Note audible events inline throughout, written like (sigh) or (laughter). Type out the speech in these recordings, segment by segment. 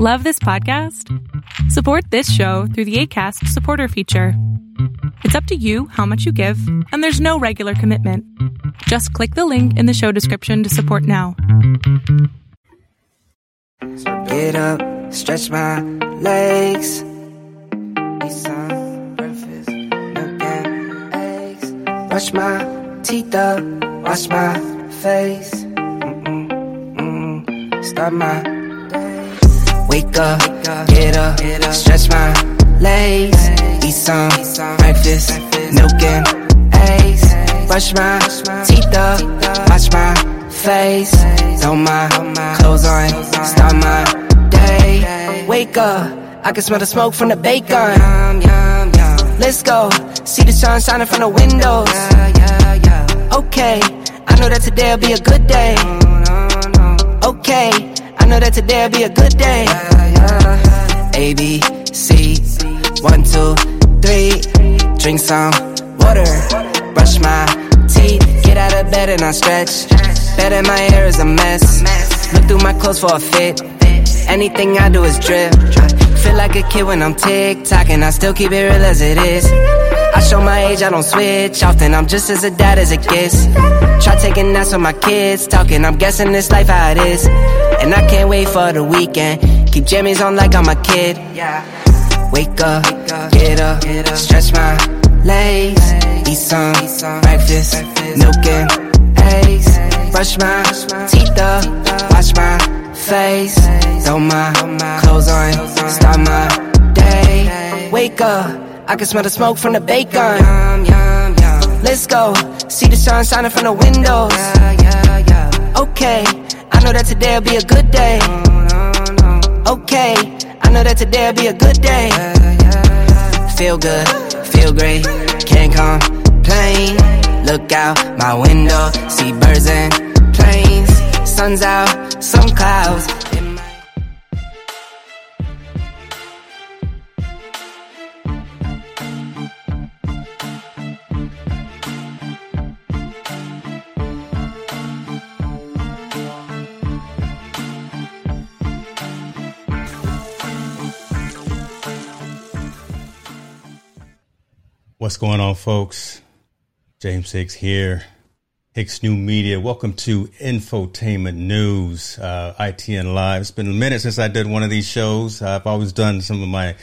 Love this podcast? Support this show through the ACAST supporter feature. It's up to you how much you give, and there's no regular commitment. Just click the link in the show description to support now. Get up, stretch my legs. Eat some breakfast, milk and eggs. Brush my teeth up, wash my face. Mm-mm, mm, start my. Wake up, get up, stretch my legs. Eat some breakfast, milk and eggs. Brush my teeth up, wash my face. Throw my clothes on, start my day. Wake up, I can smell the smoke from the bacon. Let's go, see the sun shining from the windows. Okay, I know that today'll be a good day. Okay, I know that today'll be a good day. A B C, one two three. Drink some water, brush my teeth, get out of bed and I stretch. Bet that my hair is a mess. Look through my clothes for a fit. Anything I do is drip. Feel like a kid when I'm tick and I still keep it real as it is. I show my age, I don't switch often. I'm just as a dad as it gets. Try taking naps with my kids, talking. I'm guessing this life how it is. And I can't wait for the weekend. Keep jammies on like I'm a kid. Yeah. Wake up, get up, stretch my legs. Eat some breakfast, milk and eggs. Brush my teeth up, wash my face. Throw my clothes on, start my day. Wake up, I can smell the smoke from the bacon. Let's go, see the sun shining from the windows. Okay, I know that today'll be a good day. Okay, I know that today'll be a good day. Feel good, feel great, can't complain. Look out my window, see birds and. Sun's out, some clouds. What's going on, folks? James Hicks here. Hicks New Media. Welcome to Infotainment News, uh, ITN Live. It's been a minute since I did one of these shows. I've always done some of my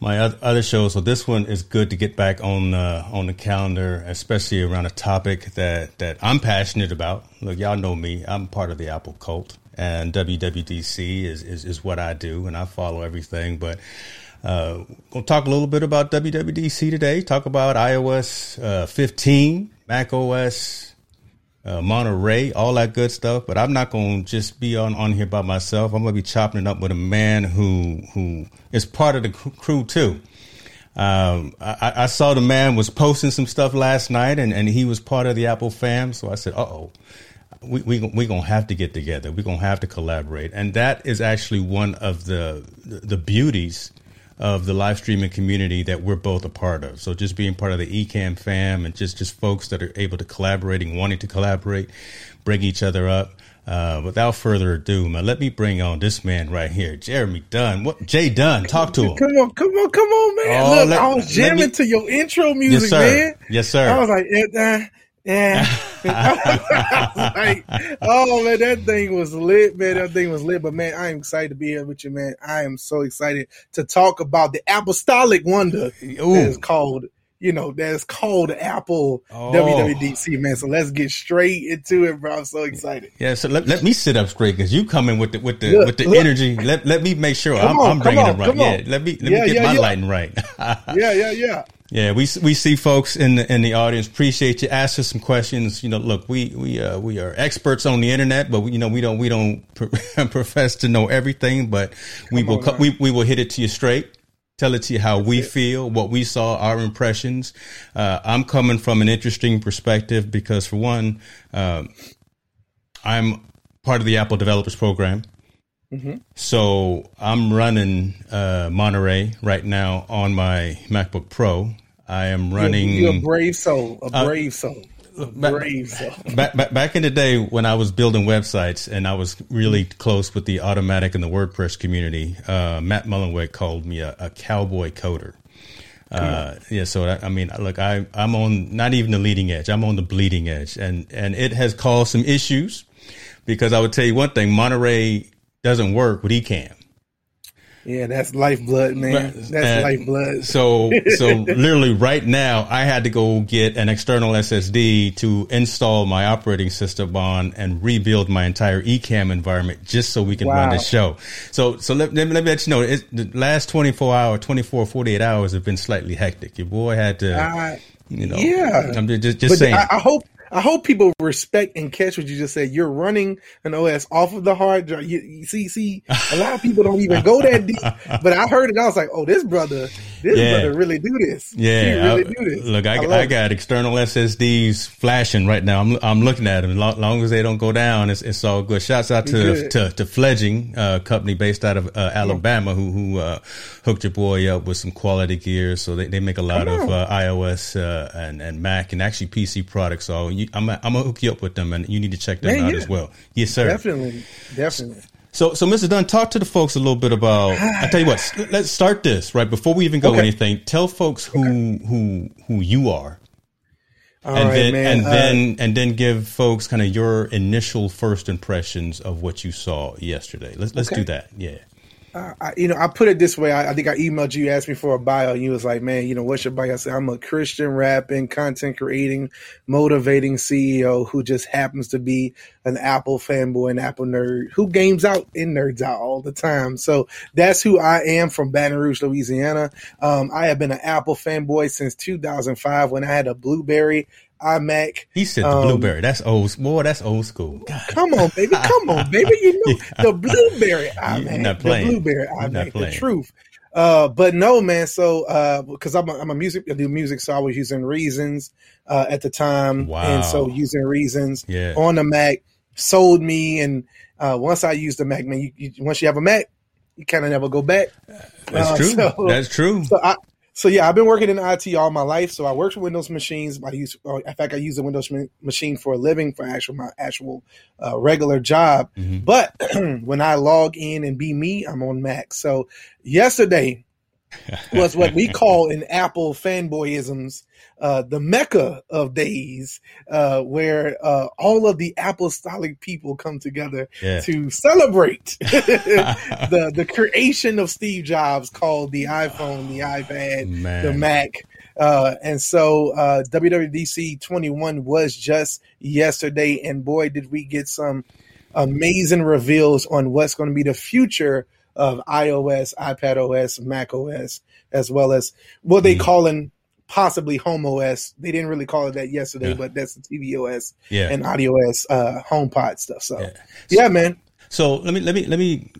my other shows, so this one is good to get back on uh, on the calendar, especially around a topic that that I'm passionate about. Look, y'all know me. I'm part of the Apple cult, and WWDC is is, is what I do, and I follow everything. But uh, we'll talk a little bit about WWDC today. Talk about iOS uh, 15, Mac OS, uh, Monterey, all that good stuff. But I'm not going to just be on, on here by myself. I'm going to be chopping it up with a man who who is part of the crew too. Um, I, I saw the man was posting some stuff last night, and, and he was part of the Apple fam. So I said, "Uh oh." we we we gonna have to get together. We're gonna have to collaborate, and that is actually one of the the beauties of the live streaming community that we're both a part of. So just being part of the Ecamm fam and just just folks that are able to collaborating, wanting to collaborate, bring each other up. Uh, without further ado, man, let me bring on this man right here, Jeremy Dunn. What Jay Dunn? Talk to him. Come on, come on, come on, man. Oh, Look, let- I was jamming me- to your intro music, Yes, man. Yes, sir. I was like, eh, eh, yeah. (laughs) (laughs) Like, oh man, that thing was lit, man. That thing was lit. But man, I am excited to be here with you, man. I am so excited to talk about the apostolic wonder Ooh. that is called, you know, that is called Apple Oh. WWDC, man. So let's get straight into it, bro. I'm so excited. Yeah, so let, let me sit up straight because you coming with the with the Look, with the look. energy. Let let me make sure Come I'm, on, I'm bringing on, it right. Yeah, let me let Yeah, me get yeah, my yeah. lighting right. (laughs) Yeah, yeah, yeah. Yeah, we we see folks in the in the audience. Appreciate you. Ask us some questions. You know, look, we we uh, we are experts on the internet, but we, you know we don't we don't pr- (laughs) profess to know everything. But we Come will now. we we will hit it to you straight. tell it to you how we feel, what we saw, our impressions. Uh, I'm coming from an interesting perspective because, for one, um, I'm part of the Apple Developers Program. Mm-hmm. So I'm running uh, Monterey right now on my MacBook Pro. I am running. You're, you're a brave soul, a uh, brave uh, soul. Brave soul. (laughs) Back, back, back in the day when I was building websites and I was really close with the Automattic and the WordPress community, uh, Matt Mullenweg called me a, a cowboy coder. Uh, yeah, so I, I, mean, look, I, I'm on not even the leading edge. I'm on the bleeding edge, and and it has caused some issues because I would tell you one thing: Monterey doesn't work but he can. Yeah, that's lifeblood, man. That's and lifeblood. So, so (laughs) literally right now, I had to go get an external SSD to install my operating system on and rebuild my entire Ecamm environment just so we can wow. run the show. So, so let, let, me, let me let you know, it, the last 24 hour, 24, 48 hours have been slightly hectic. Your boy had to, uh, you know, yeah. I'm just, just saying. I, I hope, I hope people respect and catch what you just said. You're running an OS off of the hard drive. You, you see, see, a lot of people don't even go that deep. (laughs) But I heard it. I was like, oh, this brother, this yeah. brother really do this. Yeah, he really I, do this. Look, I, I, I got external SSDs flashing right now. I'm I'm looking at them. As long as they don't go down, it's, it's all good. Shouts out to to, to Fledging, uh, company based out of uh, Alabama, who who uh, hooked your boy up with some quality gear. So they, they make a lot of uh, iOS uh, and and Mac and actually PC products. So you, I'm I'm gonna hook you up with them, and you need to check them Man, out yeah. as well. Yes, sir. Definitely, definitely. So, so Mr. Dunn, talk to the folks a little bit about. I (sighs) tell you what, let's start this right before we even go okay. anything. Tell folks who okay. who who you are, All and right, then man. and uh, then and then give folks kind of your initial first impressions of what you saw yesterday. Let's let's okay. do that. Yeah. I, you know, I put it this way. I, I, think I emailed you, asked me for a bio, and you was like, "Man, you know, what's your bio?" I said, "I'm a Christian rapping, content creating, motivating CEO who just happens to be an Apple fanboy, an Apple nerd who games out and nerds out all the time." So that's who I am from Baton Rouge, Louisiana. Um, I have been an Apple fanboy since 2005 when I had a BlueBerry iMac. He said the um, blueberry. That's old. Boy, that's old school. God. Come on, baby. Come on, (laughs) baby. You know the blueberry (laughs) iMac. The blueberry iMac. The truth. Uh, but no, man. So, uh, because I'm a, I'm a music, I do music, so I was using Reasons uh, at the time, wow. and so using Reasons yeah. on the Mac sold me. And uh, once I used the Mac, man, you, you once you have a Mac, you kind of never go back. That's uh, true. (laughs) So, That's true. So I, so yeah, I've been working in IT all my life. So I worked with Windows machines. I use, uh, in fact, I use a Windows machine for a living for actual my actual uh, regular job. Mm-hmm. But (clears throat) when I log in and be me, I'm on Mac. So yesterday (laughs) was what we call in Apple fanboyisms uh, the mecca of days, uh, where uh, all of the apostolic people come together yeah. to celebrate (laughs) (laughs) the the creation of Steve Jobs, called the iPhone, the iPad, Man. the Mac. Uh, and so uh, WWDC 21 was just yesterday, and boy, did we get some amazing reveals on what's going to be the future of iOS, iPad OS, Mac OS, as well as what they mm. calling possibly Home OS. They didn't really call it that yesterday, yeah. but that's the TV OS yeah. and Audio OS, uh, HomePod stuff. So, yeah. yeah, man. So let me let me let me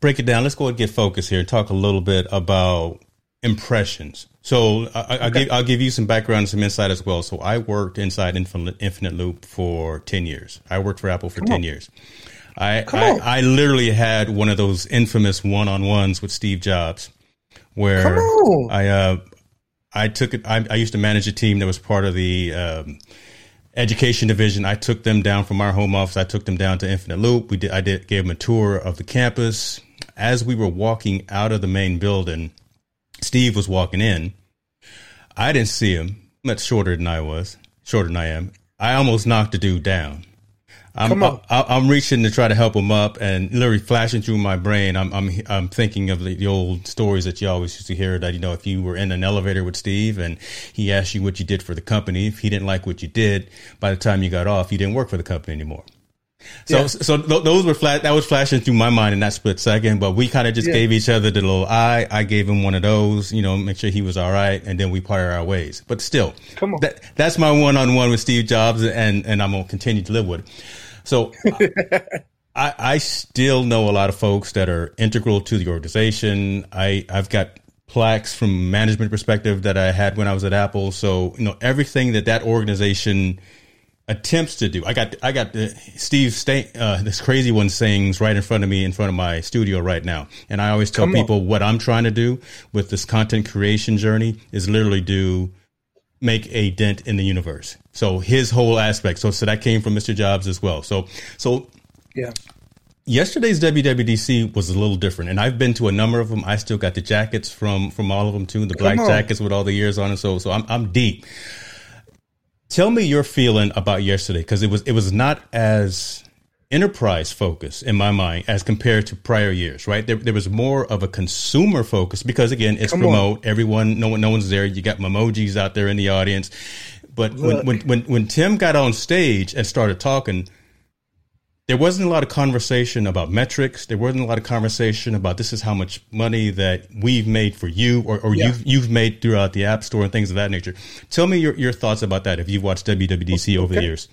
break it down. Let's go and get focused here and talk a little bit about impressions. So I, will give I'll give you some background and some insight as well. So I worked inside Infinite, Infinite Loop for ten years. I worked for Apple for Come ten on. years. I, I, I literally had one of those infamous one on ones with Steve Jobs, where I uh, I took it. I, I, used to manage a team that was part of the um, education division. I took them down from our home office. I took them down to Infinite Loop. We did. I did gave them a tour of the campus. As we were walking out of the main building, Steve was walking in. I didn't see him. Much shorter than I was. Shorter than I am. I almost knocked the dude down. I'm, Come on. I, am reaching to try to help him up, and literally flashing through my brain. I'm I'm I'm thinking of the, the, old stories that you always used to hear. That you know, if you were in an elevator with Steve and he asked you what you did for the company, if he didn't like what you did, by the time you got off, you didn't work for the company anymore. So, yeah. so th- those were flat. That was flashing through my mind in that split second. But we kind of just yeah. gave each other the little eye. I gave him one of those, you know, make sure he was all right, and then we parted our ways. But still, come on, that, that's my one on one with Steve Jobs, and and I'm gonna continue to live with it. So I, I still know a lot of folks that are integral to the organization. I, I've got plaques from management perspective that I had when I was at Apple. So you know everything that that organization attempts to do. I got I got the Steve St- uh, this crazy one sayings right in front of me in front of my studio right now, and I always tell Come people on. what I'm trying to do with this content creation journey is literally do make a dent in the universe. So his whole aspect. So so that came from Mr. Jobs as well. So so yeah yesterday's WWDC was a little different, and I've been to a number of them. I still got the jackets from from all of them too, the black jackets with all the years on it. So so I'm I'm deep. Tell me your feeling about yesterday because it was it was not as enterprise focus in my mind as compared to prior years, right? There, there was more of a consumer focus because again, it's Come remote. On. Everyone, no one, no one's there. You got emojis out there in the audience. But when, when, when, when Tim got on stage and started talking, there wasn't a lot of conversation about metrics. There wasn't a lot of conversation about this is how much money that we've made for you or, or yeah. you've, you've made throughout the App Store and things of that nature. Tell me your, your thoughts about that if you've watched WWDC okay. over the years.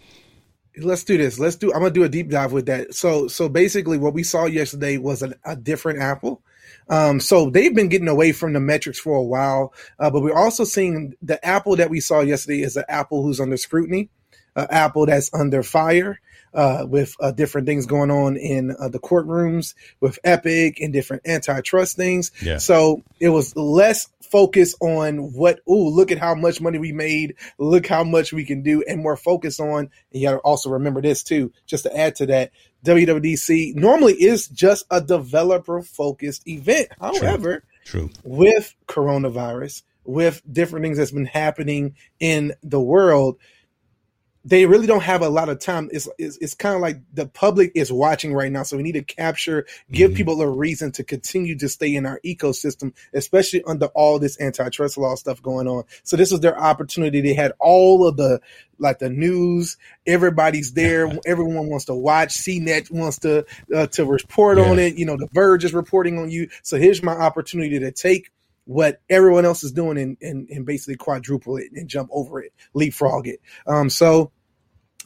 Let's do this. Let's do. I'm gonna do a deep dive with that. So, so basically, what we saw yesterday was an, a different Apple. Um, so they've been getting away from the metrics for a while, uh, but we're also seeing the Apple that we saw yesterday is an Apple who's under scrutiny, uh, Apple that's under fire uh, with uh, different things going on in uh, the courtrooms with Epic and different antitrust things. Yeah. So it was less focus on what, oh, look at how much money we made, look how much we can do, and more focus on, and you got to also remember this too, just to add to that, WWDC normally is just a developer focused event. However, True. True. with coronavirus, with different things that's been happening in the world, they really don't have a lot of time. It's it's, it's kind of like the public is watching right now, so we need to capture, give mm-hmm. people a reason to continue to stay in our ecosystem, especially under all this antitrust law stuff going on. So this was their opportunity. They had all of the like the news. Everybody's (laughs) there. Everyone wants to watch. CNET wants to uh, to report yeah. on it. You know, The Verge is reporting on you. So here's my opportunity to take what everyone else is doing and, and, and basically quadruple it and jump over it, leapfrog it. Um, so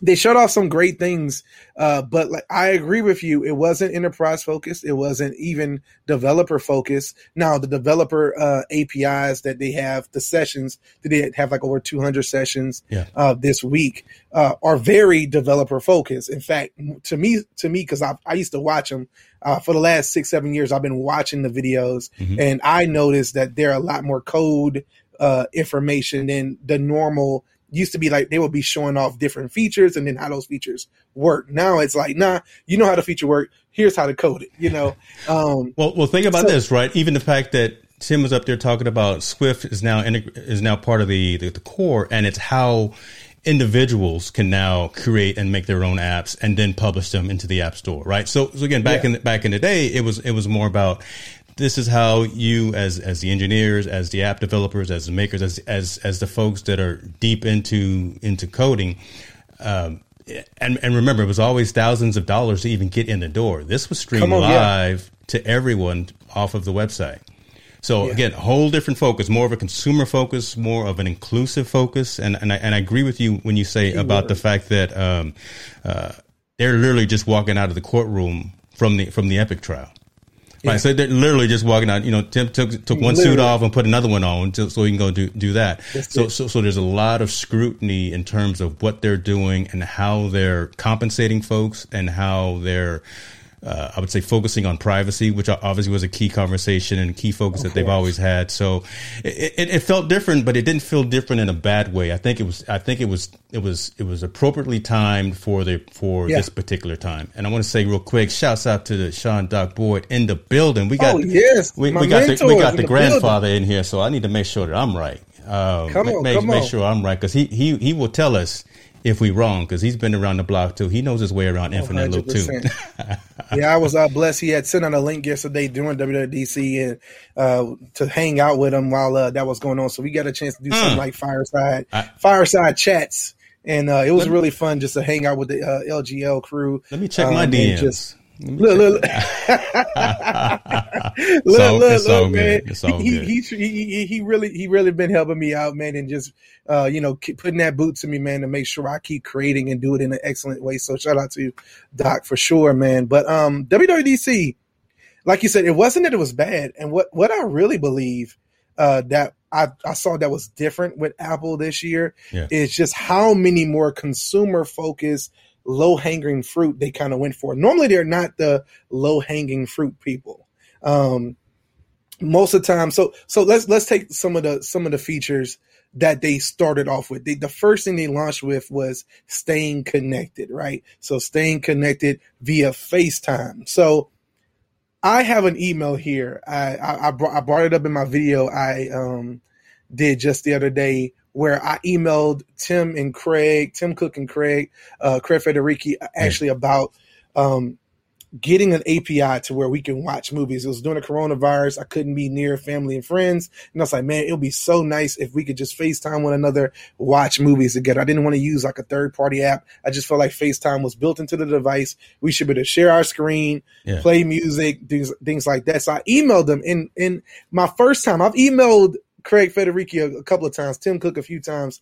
they showed off some great things, uh, but like I agree with you, it wasn't enterprise focused. It wasn't even developer focused. Now the developer uh, APIs that they have, the sessions that they have like over 200 sessions yeah. uh, this week, uh, are very developer focused. In fact, to me, to me, because I, I used to watch them uh, for the last six, seven years. I've been watching the videos, mm-hmm. and I noticed that there are a lot more code uh, information than the normal used to be like they would be showing off different features and then how those features work. Now it's like, nah, you know how the feature work. Here's how to code it. You know. Um, well, well, think about so, this, right? Even the fact that Tim was up there talking about Swift is now is now part of the, the, the core, and it's how individuals can now create and make their own apps and then publish them into the app store, right? So, so again, back yeah. in the, back in the day, it was it was more about this is how you as as the engineers as the app developers as the makers as as as the folks that are deep into into coding um, and and remember it was always thousands of dollars to even get in the door this was streamed on, live yeah. to everyone off of the website so yeah. again, whole different focus, more of a consumer focus, more of an inclusive focus, and and I, and I agree with you when you say about the fact that um, uh, they're literally just walking out of the courtroom from the from the Epic trial. Right. So they're literally just walking out. You know, Tim took took one literally. suit off and put another one on to, so he can go do do that. so so so there's a lot of scrutiny in terms of what they're doing and how they're compensating folks and how they're uh, I would say focusing on privacy, which obviously was a key conversation and key focus that they've always had. So it, it, it, felt different, but it didn't feel different in a bad way. I think it was, I think it was, it was, it was appropriately timed for the, for yeah. this particular time. And I want to say real quick, shouts out to the Sean Doc Boyd in the building. We got, oh, yes, we, we got the, we got the, the grandfather building. in here. So I need to make sure that I'm right. Um, come on, make, come make on. sure I'm right because he, he, he will tell us if we wrong because he's been around the block too. He knows his way around Infinite Loop too. (laughs) yeah, I was uh, blessed. He had sent out a link yesterday during WWDC and uh, to hang out with him while uh, that was going on. So we got a chance to do mm. something like fireside I, fireside chats. And uh, it was really fun just to hang out with the uh, LGL crew. Let me check my um, DMs. Just, Look, look, look, (laughs) look, look, look, man. He, he, he, he, really, he really been helping me out, man, and just, uh, you know, putting that boot to me, man, to make sure I keep creating and do it in an excellent way. So shout out to you, Doc for sure, man. But um, WWDC, like you said, it wasn't that it was bad, and what what I really believe uh, that I, I saw that was different with Apple this year Yeah. is just how many more consumer focused, low hanging fruit they kind of went for. Normally, they're not the low hanging fruit people. Um, most of the time, so so let's let's take some of the some of the features that they started off with. They, the first thing they launched with was staying connected, right? So staying connected via FaceTime. So I have an email here. I I, I, brought, I brought it up in my video I um did just the other day where I emailed Tim and Craig, Tim Cook and Craig, uh, Craig Federighi, actually about um, getting an API to where we can watch movies. It was during the coronavirus. I couldn't be near family and friends. And I was like, man, it would be so nice if we could just FaceTime one another, watch movies together. I didn't want to use like a third party app. I just felt like FaceTime was built into the device. We should be able to share our screen, Yeah. play music, things, things like that. So I emailed them in, in my first time. I've emailed Craig Federighi a, a couple of times, Tim Cook a few times.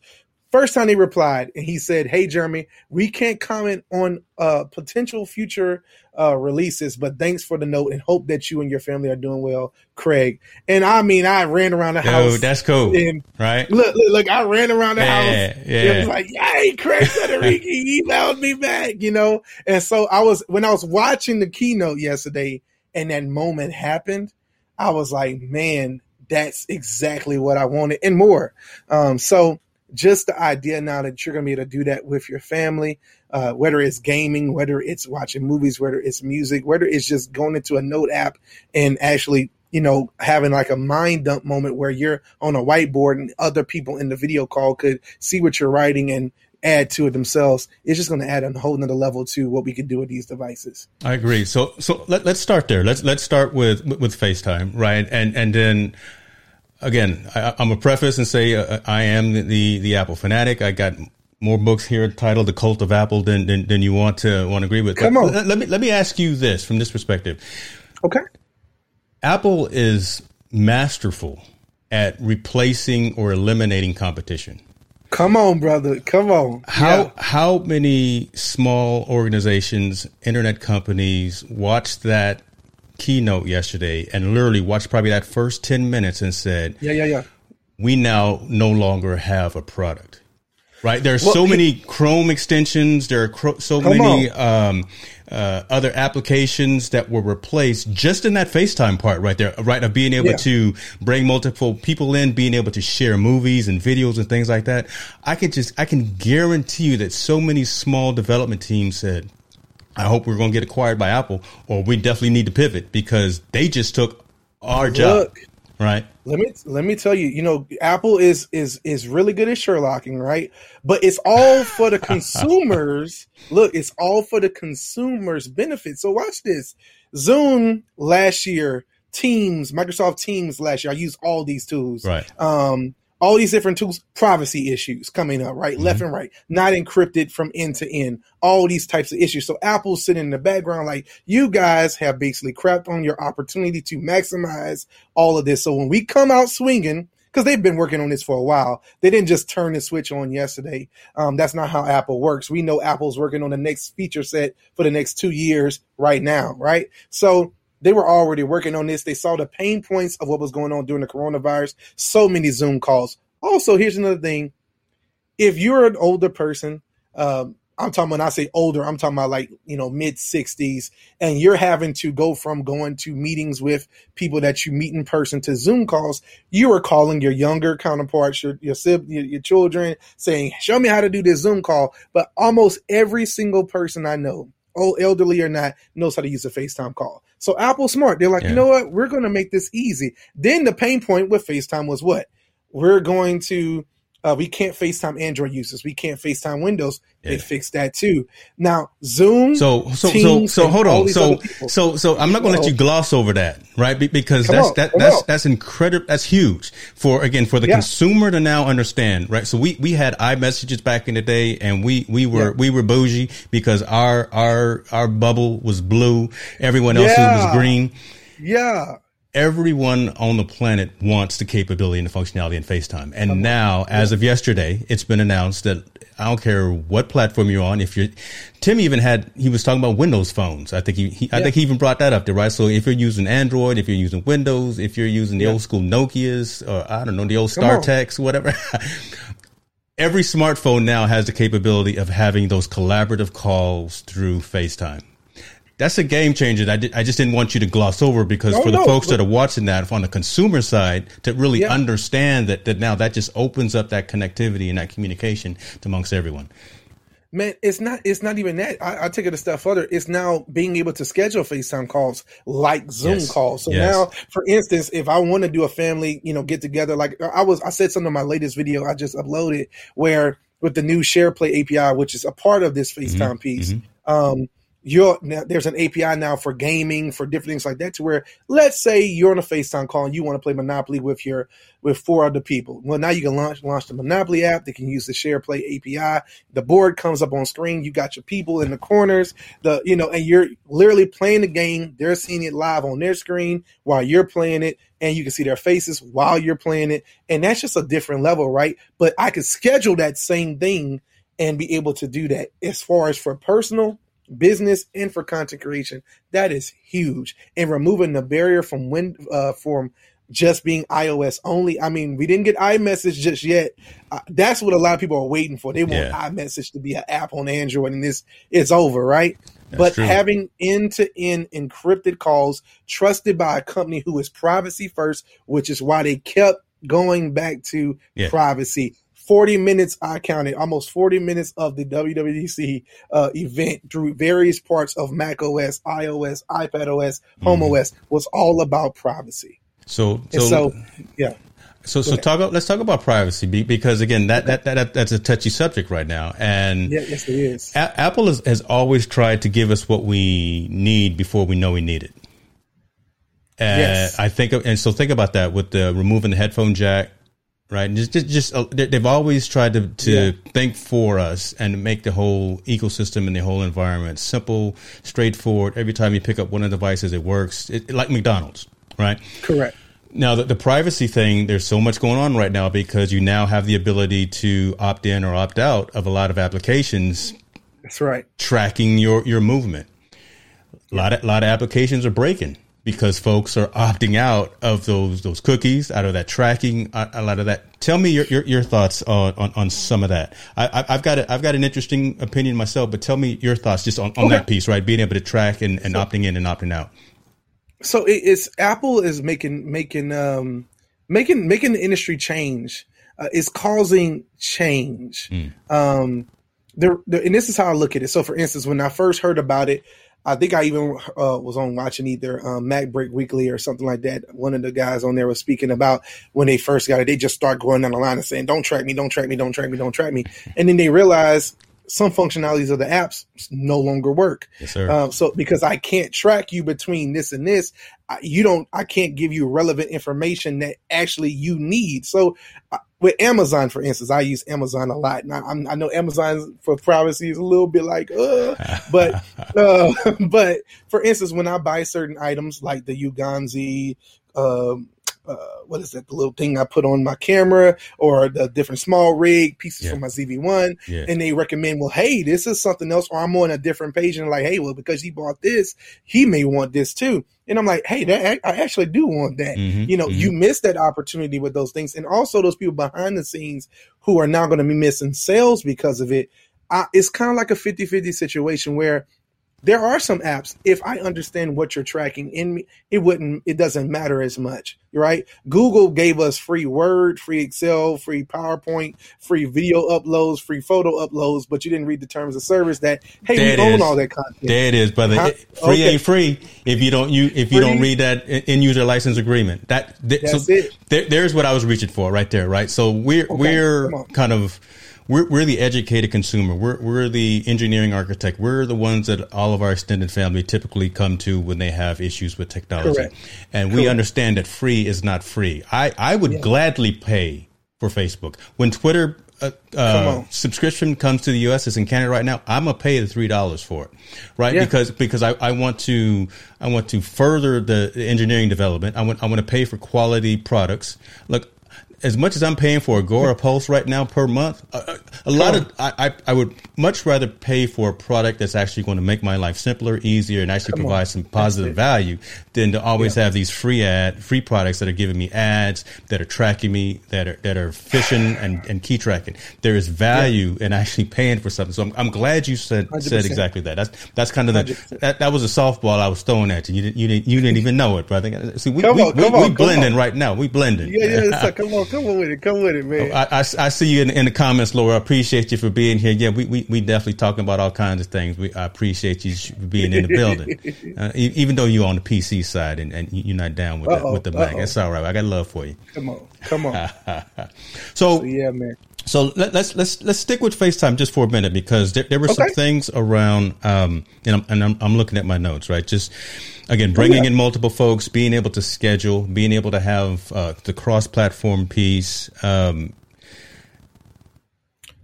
First time he replied and he said, Hey, Jeremy, we can't comment on uh, potential future uh, releases, but thanks for the note and hope that you and your family are doing well, Craig. And I mean, I ran around the house. Dude, that's cool. and right? look, look, look, I ran around the Yeah, house. yeah. It was like, yay, Craig Federighi emailed me back, you know? And so I was, when I was watching the keynote yesterday and that moment happened, I was like, man, that's exactly what I wanted and more. Um, so just the idea now that you're going to be able to do that with your family, uh, whether it's gaming, whether it's watching movies, whether it's music, whether it's just going into a note app and actually, you know, having like a mind dump moment where you're on a whiteboard and other people in the video call could see what you're writing and add to it themselves. It's just going to add a whole nother level to what we can do with these devices. I agree. So so let, let's start there. Let's let's start with with FaceTime, right? And and then again, I, I'm a preface and say uh, I am the the Apple fanatic. I got more books here titled "The Cult of Apple" than than, than you want to want to agree with. Come But on. Let, let me let me ask you this from this perspective. Okay. Apple is masterful at replacing or eliminating competition. Come on, brother. Come on. How Yeah. how many small organizations, internet companies watch that keynote yesterday and literally watched probably that first 10 minutes and said, Yeah, yeah, yeah. "We now no longer have a product." Right? There's Well, so he- many Chrome extensions, there are cro- so many um, uh, other applications that were replaced just in that FaceTime part right there, right? Of being able Yeah. to bring multiple people in, being able to share movies and videos and things like that. I can just, I can guarantee you that so many small development teams said, I hope we're going to get acquired by Apple or we definitely need to pivot because they just took our job. Right. Let me let me tell you, you know, Apple is is is really good at Sherlocking, right? But it's all for the (laughs) consumers. Look, it's all for the consumers' benefit. So watch this. Zoom last year, Teams, Microsoft Teams last year. I used all these tools. Right. Um, all these different tools, privacy issues coming up, right? Left and right, not encrypted from end to end. All these types of issues. So Apple's sitting in the background, like you guys have basically crapped on your opportunity to maximize all of this. So when we come out swinging, because they've been working on this for a while, they didn't just turn the switch on yesterday. Um, that's not how Apple works. We know Apple's working on the next feature set for the next two years right now, right? So they were already working on this. They saw the pain points of what was going on during the coronavirus. So many Zoom calls. Also, here's another thing. If you're an older person, um, I'm talking when I say older, I'm talking about like, you know, mid 60s, and you're having to go from going to meetings with people that you meet in person to Zoom calls. You are calling your younger counterparts, your your, your your children, saying, "Show me how to do this Zoom call." But almost every single person I know, old elderly or not, knows how to use a FaceTime call. So Apple smart. They're like, Yeah. you know what? We're going to make this easy. Then the pain point with FaceTime was what? We're going to uh, we can't FaceTime Android users. We can't FaceTime Windows. They Yeah. fixed that too. Now Zoom. So so so so hold on. So so so I'm not going to let you gloss over that, right? Because Come that's on, that that's on. that's incredible. That's huge for again for the Yeah. consumer to now understand, right? So we we had iMessages back in the day, and we we were Yeah. we were bougie because our our our bubble was blue, everyone else's Yeah. was green. yeah, Everyone on the planet wants the capability and the functionality in FaceTime. And now, as of yesterday, it's been announced that I don't care what platform you're on. If you're, Tim even had, he was talking about Windows phones. I think he, he I think he even brought that up there, right? So if you're using Android, if you're using Windows, if you're using the yeah. old school Nokias, or I don't know, the old StarTACs, whatever. (laughs) Every smartphone now has the capability of having those collaborative calls through FaceTime that's a game changer. I, did, I just didn't want you to gloss over because for the no, folks that are watching that on the consumer side to really yeah. understand that, that now that just opens up that connectivity and that communication amongst everyone. Man, it's not. It's not even that. I, I, take it a step further. It's now being able to schedule FaceTime calls like Zoom yes. calls. So yes. now, for instance, if I want to do a family, you know, get together, like I was, I said something in my latest video I just uploaded where with the new SharePlay API, which is a part of this FaceTime mm-hmm. piece. Mm-hmm. Um, you're now, there's an API now for gaming for different things like that to where let's say you're on a FaceTime call and you want to play Monopoly with your with four other people. Well, now you can launch launch the Monopoly app. They can use the SharePlay API. The board comes up on screen. You got your people in the corners. The you know, and you're literally playing the game. They're seeing it live on their screen while you're playing it, and you can see their faces while you're playing it. And that's just a different level, right? But I could schedule that same thing and be able to do that as far as for personal business and for content creation. That is huge. And removing the barrier from when uh, from just being iOS only. I mean, we didn't get iMessage just yet. Uh, that's what a lot of people are waiting for. They want yeah. iMessage to be an app on Android, and this it's over, right? That's but true. having end to end encrypted calls trusted by a company who is privacy first, which is why they kept going back to yeah. privacy 40 minutes, I counted almost 40 minutes of the WWDC uh, event through various parts of Mac OS, iOS, iPad OS, Home mm-hmm. OS was all about privacy. So, so, so yeah. So, so talk about, let's talk about privacy because again, that, that, that, that's a touchy subject right now. And yeah, yes, it is. A- Apple has, has always tried to give us what we need before we know we need it. And yes. I think, and so think about that with the removing the headphone jack, right? Just, just, just uh, they've always tried to, to yeah. think for us and make the whole ecosystem and the whole environment simple, straightforward. Every time you pick up one of the devices, it works. It, like McDonald's, right? Correct. Now, the, the privacy thing, there's so much going on right now because you now have the ability to opt in or opt out of a lot of applications. That's right. Tracking your, your movement. A lot of, a lot of applications are breaking because folks are opting out of those those cookies, out of that tracking, a lot of that. Tell me your your, your thoughts on, on, on some of that. I, have got a, I've got an interesting opinion myself, but tell me your thoughts just on, on okay. that piece, right? Being able to track and, and so, opting in and opting out. So it's Apple is making making um making making the industry change. Uh, is causing change. Mm. Um, there, and this is how I look at it. So, for instance, when I first heard about it, I think I even uh, was on watching either um, MacBreak Weekly or something like that. One of the guys on there was speaking about when they first got it, they just start going down the line and saying, "Don't track me, don't track me, don't track me, don't track me," and then they realize some functionalities of the apps no longer work. Yes. Um, so because I can't track you between this and this, I, you don't. I can't give you relevant information that actually you need. So uh, with Amazon, for instance, I use Amazon a lot. Now i know Amazon for privacy is a little bit like, uh, but (laughs) uh, (laughs) but for instance, when I buy certain items like the Ulanzi. Um, uh, what is that? The little thing I put on my camera or the different small rig pieces yeah. for my ZV-1. Yeah. And they recommend, well, hey, this is something else. Or I'm on a different page and like, hey, well, because he bought this, he may want this too. And I'm like, hey, that, I actually do want that. Mm-hmm, you know, mm-hmm. you missed that opportunity with those things. And also those people behind the scenes who are now going to be missing sales because of it. Uh, it's kind of like a 50 50 situation where there are some apps if i understand what you're tracking in me it wouldn't it doesn't matter as much right google gave us free word free excel free powerpoint free video uploads free photo uploads but you didn't read the terms of service that hey there we own all that content there it is brother huh? free okay. ain't free if you don't you if you free. don't read that end user license agreement that That's so it. There, there's what i was reaching for right there right so we're okay. we're kind of we're, we're the educated consumer. We're, we're the engineering architect. We're the ones that all of our extended family typically come to when they have issues with technology. Correct. And we understand that free is not free. I, I would yeah. gladly pay for Facebook. When Twitter uh, uh, subscription comes to the U.S. It's in Canada right now. I'm gonna pay the three dollars for it, right? Yeah. Because because I, I want to I want to further the engineering development. I want I want to pay for quality products. Look, as much as I'm paying for Agorapulse right now per month, a, a lot of I, I, I would much rather pay for a product that's actually going to make my life simpler, easier, and actually Come on. provide some positive value than to always have these free ad free products that are giving me ads that are tracking me that are that are phishing and, and key tracking. There is value in actually paying for something. So I'm, I'm glad you said said 100%. exactly that. That's that's kind of the that, that was a softball I was throwing at you. You didn't you didn't, you didn't even know it, brother. See, we Come we, on, we, we on, come blending on. right now. We blending. Yeah, yeah. So come on, come on with it. Come with it, man. I, I, I see you in, in the comments, Laura. I appreciate you for being here. Yeah, we, we, we definitely talking about all kinds of things. We I appreciate you for being in the building, (laughs) uh, even though you're on the PC side and, and you're not down with the, with the uh-oh. That's all right. I got love for you. Come on, come on. (laughs) So yeah, man. so let, let's let's let's stick with FaceTime just for a minute because there, there were some things around, um, and I'm and I'm, I'm looking at my notes, right? Just again, bringing yeah. in multiple folks, being able to schedule, being able to have uh, the cross-platform piece. Um,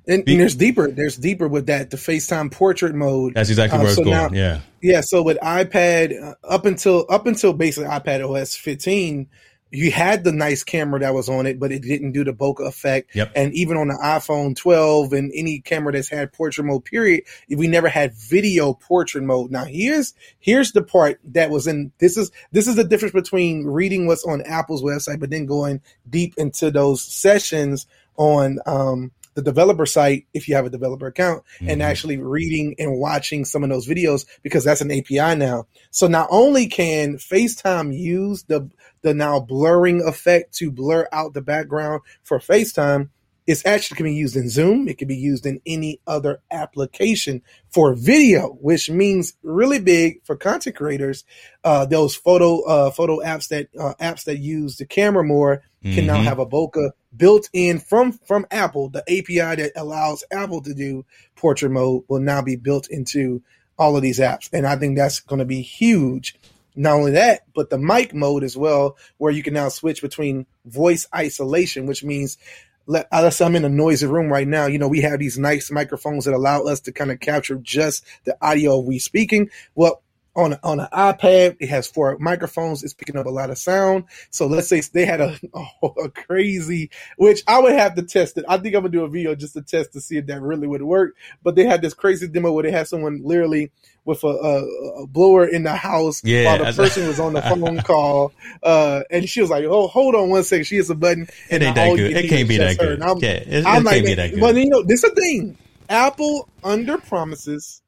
And, and there's deeper. There's deeper with that. The FaceTime portrait mode. that's exactly Uh, where I was so going. now- yeah. Yeah, so with iPad uh, up until up until basically iPad OS 15, you had the nice camera that was on it, but it didn't do the bokeh effect. Yep. And even on the iPhone 12 and any camera that's had portrait mode, period, we never had video portrait mode. Now here's here's the part that was in this is this is the difference between reading what's on Apple's website, but then going deep into those sessions on um the developer site if you have a developer account and Mhm. actually reading and watching some of those videos because that's an API now. So not only can FaceTime use the the now blurring effect to blur out the background for FaceTime, it's actually can be used in Zoom. It can be used in any other application for video, which means really big for content creators. Uh, those photo uh, photo apps that uh, apps that use the camera more can now Mhm. have a bokeh built in from from Apple. The API that allows Apple to do portrait mode will now be built into all of these apps, and I think that's going to be huge. Not only that, but the mic mode as well, where you can now switch between voice isolation, which means let say I'm in a noisy room right now. You know, we have these nice microphones that allow us to kind of capture just the audio we speaking. Well, on on an iPad, it has four microphones. It's picking up a lot of sound. So let's say they had a, (laughs) a crazy, which I would have to test it. I think I'm gonna do a video just to test to see if that really would work. But they had this crazy demo where they had someone literally with a, a, a blower in the house Yeah, while the person was on the (laughs) phone call. Uh, and she was like, "Oh, hold on one second." She hits a button. It ain't that good. It can't be that her. good. And I'm, Yeah, it, it I'm like, can't be that good. but you know, this is a thing. Apple under promises,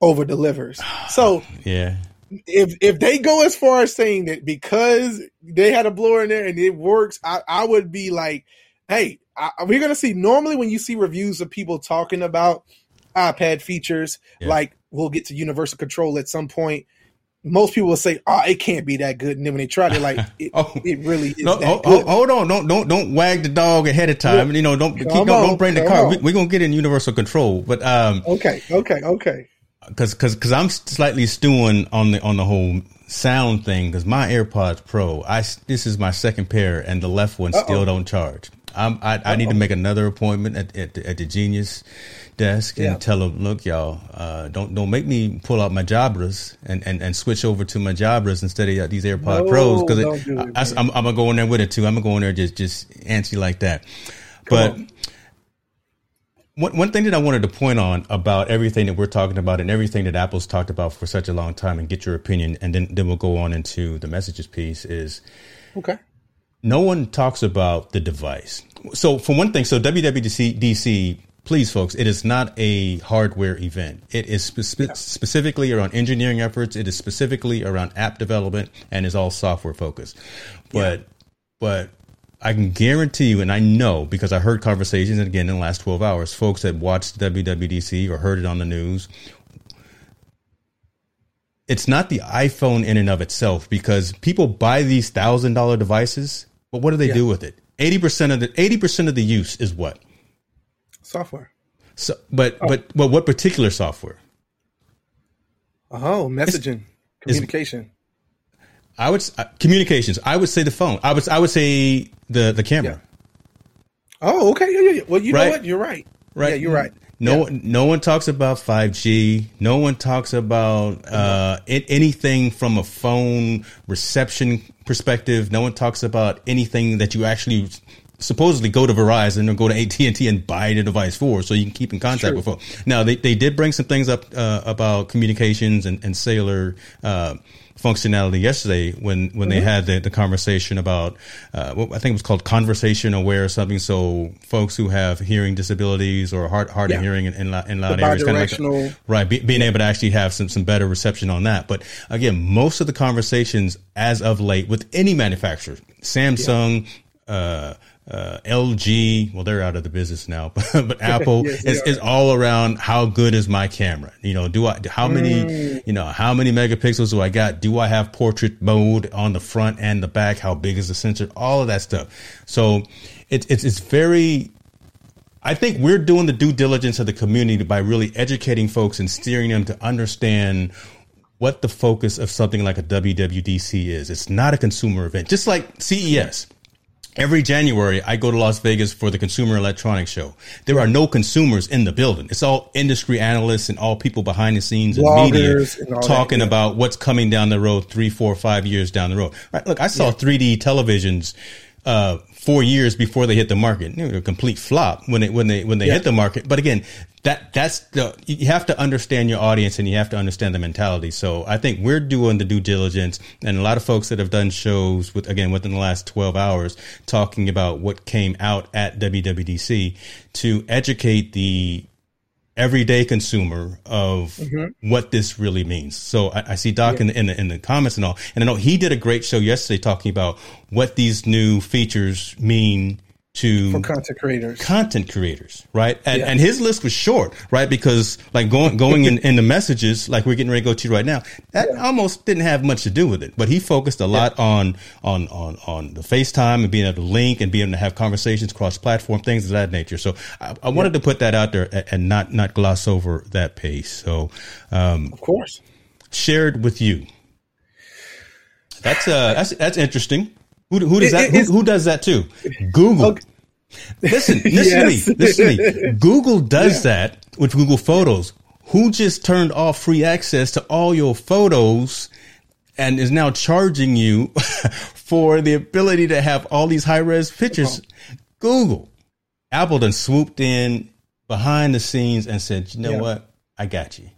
over delivers. (sighs) So yeah. if if they go as far as saying that because they had a blower in there and it works, I, I would be like, hey, I, we're gonna see. Normally, when you see reviews of people talking about iPad features, Yeah. like we'll get to universal control at some point. Most people will say, "Oh, it can't be that good," and then when they try, they're like, (laughs) "It, Oh. it really is No, that hold, good." hold on! Don't don't don't wag the dog ahead of time. You know, don't keep, don't, on, don't bring the car. on. We, we're gonna get in universal control, but um, Okay, okay, okay. Because because because I'm slightly stewing on the on the whole sound thing. Because my AirPods Pro, I this is my second pair, and the left one still Uh-oh. don't charge. I'm, I I need to make another appointment at at the, at the Genius desk and tell them, look, y'all, uh, don't don't make me pull out my Jabras and, and, and switch over to my Jabras instead of these AirPod No, Pros because do it, I, man. am I'm gonna go in there with it too. I'm gonna go in there just just antsy like that. but on. One, one thing that I wanted to point on about everything that we're talking about and everything that Apple's talked about for such a long time and get your opinion and then, then we'll go on into the messages piece is Okay. no one talks about the device. So for one thing, so WWDC, DC, please folks, it is not a hardware event. It is spe- specifically around engineering efforts. It is specifically around app development and is all software focused. But, but I can guarantee you, and I know because I heard conversations and again in the last 12 hours, folks that watched WWDC or heard it on the news it's not the iPhone in and of itself because people buy these thousand dollar devices, but what do they Yeah. do with it? Eighty percent of the eighty percent of the use is what? Software. So, but oh. but but what particular software? Oh, messaging, communication. I would uh, communications. I would say the phone. I would I would say the the camera. Oh, okay. Yeah, yeah, yeah. Well, you Right. know what? You're right. Right. Yeah, you're right. No, yeah. no one talks about 5G. No one talks about uh, anything from a phone reception perspective. No one talks about anything that you actually supposedly go to Verizon or go to AT and T and buy the device for, so you can keep in contact with folks. Now they, they did bring some things up uh, about communications and, and cellular uh, functionality yesterday when when mm-hmm. they had the, the conversation about uh, what I think it was called conversation aware or something. So folks who have hearing disabilities or hard hard yeah. of hearing in, in, in loud areas, kind of like a, right, be, being able to actually have some some better reception on that. But again, most of the conversations as of late with any manufacturer, Samsung. Yeah. Uh, uh, LG, well, they're out of the business now, (laughs) but, but (laughs) Apple yes, is, is all around how good is my camera? You know, do I, how many, mm. you know, how many megapixels do I got? Do I have portrait mode on the front and the back? How big is the sensor? All of that stuff. So it's, it's, it's very, I think we're doing the due diligence of the community by really educating folks and steering them to understand what the focus of something like a WWDC is. It's not a consumer event, just like CES. Every January, I go to Las Vegas for the Consumer Electronics Show. There are no consumers in the building. It's all industry analysts and all people behind the scenes and media and talking that, yeah. about what's coming down the road three, four, five years down the road. Right, look, I saw yeah. 3D televisions uh, four years before they hit the market. A complete flop when they when they when they yeah. hit the market. But again, that that's the you have to understand your audience and you have to understand the mentality. So I think we're doing the due diligence, and a lot of folks that have done shows with again within the last twelve hours talking about what came out at WWDC to educate the everyday consumer of mm-hmm. what this really means. So I, I see Doc yeah. in, the, in, the, in the comments and all, and I know he did a great show yesterday talking about what these new features mean to for content creators. content creators right? And, yeah. and his list was short right? Because like going going in, in the messages like we're getting ready to go to right now that yeah. almost didn't have much to do with it. But he focused a lot yeah. on on on on the facetime and being able to link and being able to have conversations cross platform things of that nature. So i, I wanted to put that out there and, and, not not gloss over that pace so um of course. shared with you. That's uh that's that's interesting who, who does that? Who, who, does that too? Google. Okay. Listen, listen yes. to me. Listen to me. (laughs) Google does yeah. that with Google Photos. Who just turned off free access to all your photos and is now charging you (laughs) for the ability to have all these high res pictures? Uh-huh. Google. Apple then swooped in behind the scenes and said, "You know yeah. what? I got you."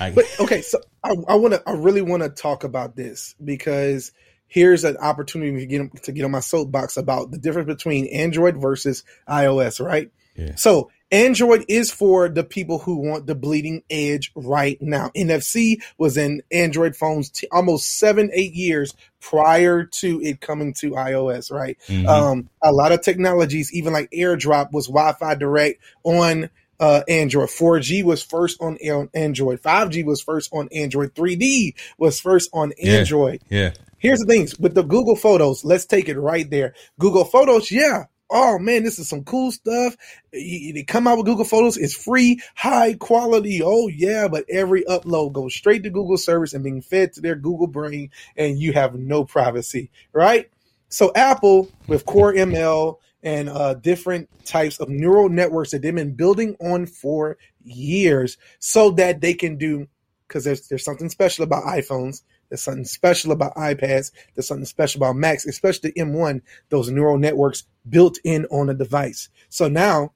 I- but okay, so I, I want to. I really want to talk about this because here's an opportunity to get to get on my soapbox about the difference between Android versus iOS, right? Yeah. So Android is for the people who want the bleeding edge right now. NFC was in Android phones t- almost seven, eight years prior to it coming to iOS, right? Mm-hmm. Um, a lot of technologies, even like AirDrop, was Wi-Fi direct on uh, Android. 4G was first on Android. 5G was first on Android. 3D was first on Android. Yeah. yeah. Here's the things with the Google Photos. Let's take it right there. Google Photos, yeah. Oh man, this is some cool stuff. They come out with Google Photos. It's free, high quality. Oh yeah, but every upload goes straight to Google service and being fed to their Google brain, and you have no privacy, right? So Apple with Core ML and uh, different types of neural networks that they've been building on for years, so that they can do because there's there's something special about iPhones there's something special about iPads. There's something special about Macs, especially the M1, those neural networks built in on a device. So now,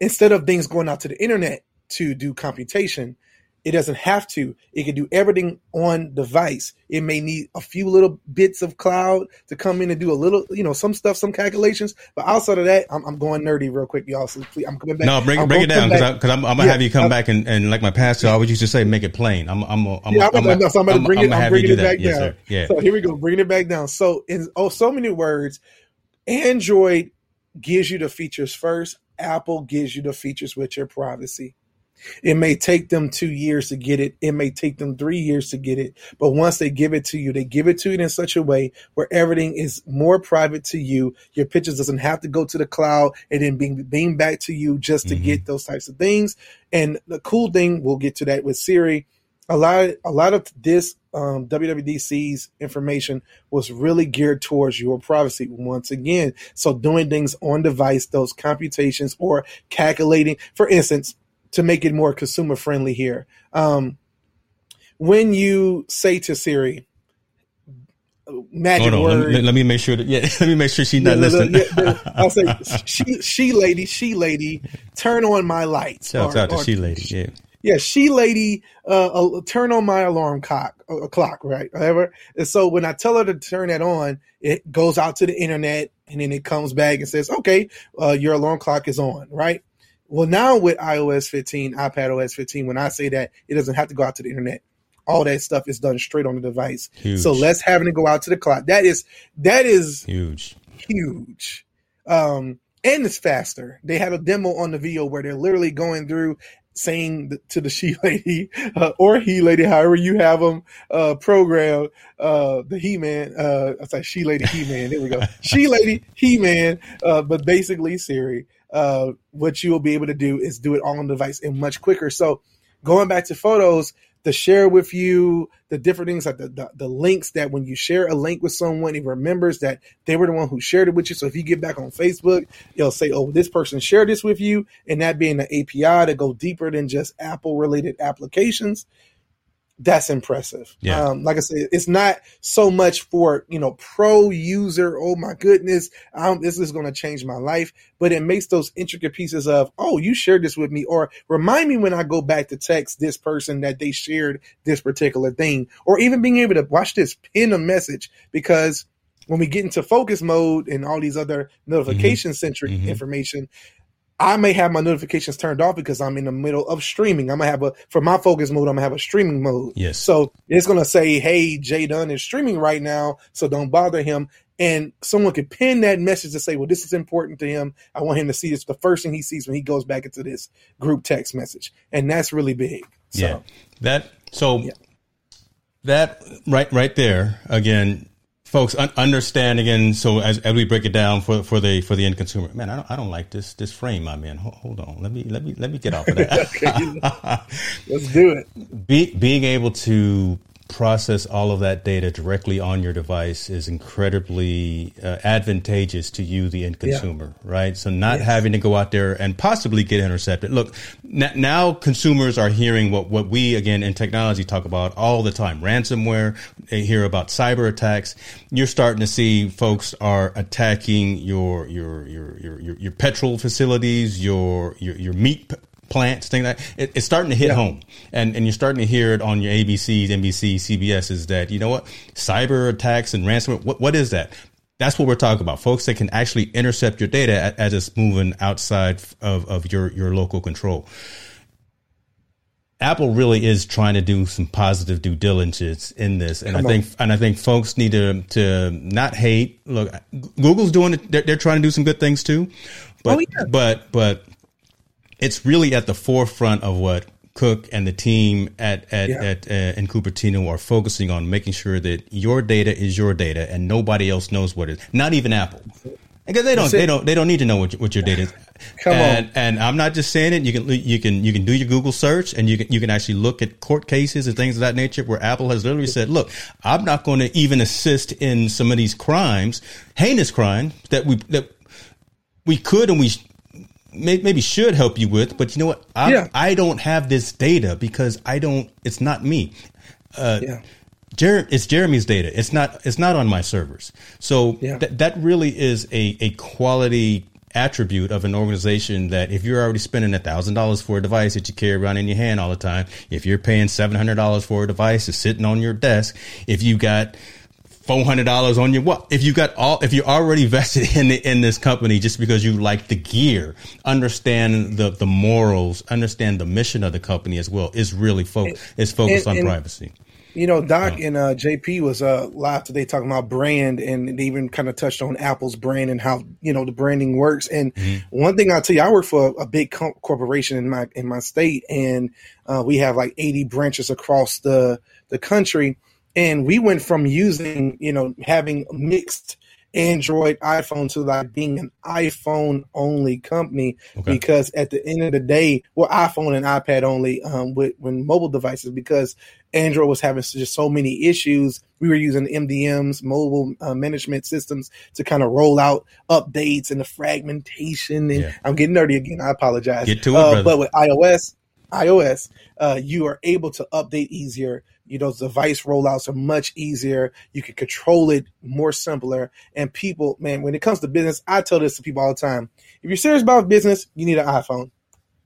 instead of things going out to the internet to do computation, it doesn't have to. It can do everything on device. It may need a few little bits of cloud to come in and do a little, you know, some stuff, some calculations. But outside of that, I'm, I'm going nerdy real quick, y'all. So please, I'm coming back. No, break, I'm break it down because I'm, I'm, gonna yeah, have you come I'm, back and, and like my pastor always used to say, make it plain. I'm I'm I'm yeah, I'm, I'm, I'm, so I'm, I'm, bring it, I'm bringing it back yes, down. Sir. Yeah. So here we go, bringing it back down. So in oh, so many words, Android gives you the features first. Apple gives you the features with your privacy. It may take them two years to get it. It may take them three years to get it. But once they give it to you, they give it to you in such a way where everything is more private to you. Your pictures doesn't have to go to the cloud and then being being back to you just to mm-hmm. get those types of things. And the cool thing, we'll get to that with Siri. A lot, a lot of this um, WWDC's information was really geared towards your privacy once again. So doing things on device, those computations or calculating, for instance, to make it more consumer friendly here. Um, when you say to Siri, magic Hold on, word. Let, me, let me make sure that yeah, (laughs) let me make sure she's not Yeah, listening. yeah, I'll say, (laughs) she, she lady, she lady, turn on my lights. Shout Or- out to or- she lady. Yeah. yeah, she lady, uh, uh, turn on my alarm clock, uh, clock, right? Whatever. And so when I tell her to turn that on, it goes out to the internet and then it comes back and says, okay, uh, your alarm clock is on, right? Well, now with iOS 15, iPad OS 15, when I say that, it doesn't have to go out to the internet. All that stuff is done straight on the device. Huge. So less having to go out to the cloud. That is, that is Huge. huge. Um, and it's faster. They had a demo on the video where they're literally going through saying to the (laughs) she lady uh, or he lady, however you have them uh, programmed, uh, the he man. Uh, I say she lady, he man. There we go. (laughs) she lady, he man. Uh, but basically, Siri. Uh, what you will be able to do is do it all on the device and much quicker. So, going back to photos, to share with you the different things like the, the, the links that when you share a link with someone, it remembers that they were the one who shared it with you. So if you get back on Facebook, it'll say, oh, this person shared this with you. And that being the API to go deeper than just Apple related applications. That's impressive. Yeah. Um, like I said, it's not so much for, you know, pro user. Oh my goodness. Um, this is going to change my life, but it makes those intricate pieces of, oh, you shared this with me or remind me when I go back to text this person that they shared this particular thing or even being able to watch this pin a message because when we get into focus mode and all these other notification centric Mhm. information, I may have my notifications turned off because I'm in the middle of streaming. I'm gonna have a for my focus mode. I'm gonna have a streaming mode. Yes. So it's gonna say, "Hey, Jay Dunn is streaming right now, so don't bother him." And someone could pin that message to say, "Well, this is important to him. I want him to see this." The first thing he sees when he goes back into this group text message, and that's really big. So, Yeah. That so Yeah. that right right there again, folks. Un- understand again. So as, as we break it down for for the for the end consumer, man, I don't I don't like this this frame I'm in. Hold, hold on, let me let me let me get off of that. (laughs) let's do it. Be, being able to process all of that data directly on your device is incredibly uh, advantageous to you, the end Yeah. consumer, right? So not having to go out there and possibly get intercepted. Look, n- now consumers are hearing what, what we again in technology talk about all the time: ransomware. They hear about cyber attacks. You're starting to see folks are attacking your your your your your, your petrol facilities, your your your meat plants, things like it, it's starting to hit Yeah. home, and and you're starting to hear it on your ABCs, NBC, CBS. Is that you know what cyber attacks and ransomware? What what is that? That's what we're talking about, folks that can actually intercept your data as it's moving outside of, of your, your local control. Apple really is trying to do some positive due diligence in this, and Come I think and I think folks need to to not hate. Look, Google's doing it; they're, they're trying to do some good things too, oh, but Oh, yeah. but but it's really at the forefront of what Cook and the team at at, Yeah. at uh, in Cupertino are focusing on, making sure that your data is your data and nobody else knows what it is. Not even Apple, because they don't they don't they don't need to know what, what your data is. (laughs) Come and, on. and I'm not just saying it. You can you can you can do your Google search and you can you can actually look at court cases and things of that nature where Apple has literally said, "Look, I'm not going to even assist in some of these crimes, heinous crimes that we that we could and we may, maybe should help you with, but you know what? I, Yeah. I don't have this data because I don't. It's not me. Uh, yeah. Jer- it's Jeremy's data. It's not. It's not on my servers. So Yeah. th- that really is a a quality attribute of an organization that if you're already spending a thousand dollars for a device that you carry around in your hand all the time, if you're paying seven hundred dollars for a device that's sitting on your desk, if you got four hundred dollars on your what? If you got all, if you're already (laughs) vested in the, in this company just because you like the gear, understand the the morals, understand the mission of the company as well. Is really focused is focused and- on and- privacy. You know, Doc and uh, JP was uh, live today talking about brand, and they even kind of touched on Apple's brand and how you know the branding works. And one thing I'll tell you, I work for a, a big co- corporation in my in my state, and uh, we have like eighty branches across the the country. And we went from using, you know, having mixed Android, iPhone to like being an iPhone only company Okay. because at the end of the day, well, iPhone and iPad only um, with when mobile devices because Android was having just so many issues. We were using MDMs, mobile uh, management systems, to kind of roll out updates and the fragmentation. And Yeah. I'm getting nerdy again. I apologize. Get to it, Uh, but with iOS, iOS, uh, you are able to update easier. You know, device rollouts are much easier. You can control it more simpler. And people, man, when it comes to business, I tell this to people all the time. If you're serious about business, you need an iPhone.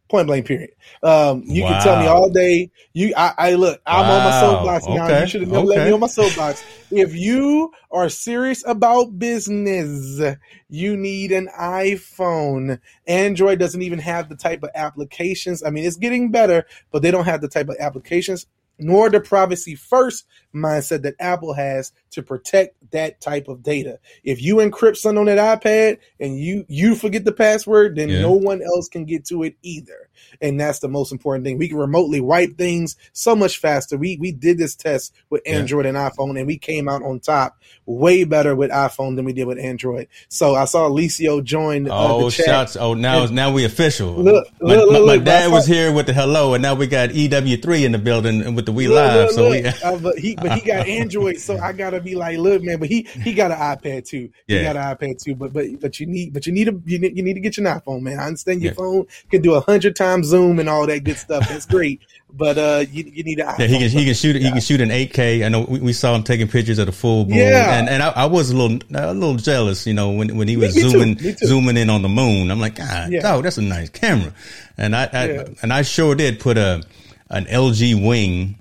Point blank, period. Um, you can tell me all day. You, I, I look, I'm on my Wow. soapbox now. You should have never let me on my soapbox. If you are serious about business, you need an iPhone. Android doesn't even have the type of applications. I mean, it's getting better, but they don't have the type of applications nor the privacy first mindset that Apple has to protect that type of data. If you encrypt something on that iPad and you you forget the password, then Yeah. no one else can get to it either. And that's the most important thing. We can remotely wipe things so much faster. We we did this test with Yeah. Android and iPhone and we came out on top way better with iPhone than we did with Android. So I saw Alicio join uh, Oh, the chat. shots! Oh, now And- now we official. Look, my, look, look, my look, dad was here with the hello, and now we got EW3 in the building and with the We Live. so we (laughs) Uh, but he but he got Android, so I gotta (laughs) be like, look, man. But he he got an iPad too. He got an iPad too. But but but you need but you need a you need, you need to get your iPhone, man. I understand your Yeah. phone can do a hundred times zoom and all that good stuff. That's great. But uh, you you need an iPhone. Yeah, he can he can shoot it. He can shoot an 8K. I know we, we saw him taking pictures of the full moon. Yeah. and and I, I was a little a little jealous, you know, when when he was Me too, zooming zooming in on the moon. I'm like, God, Yeah. dog, that's a nice camera. And I, I Yeah. and I sure did put a an LG wing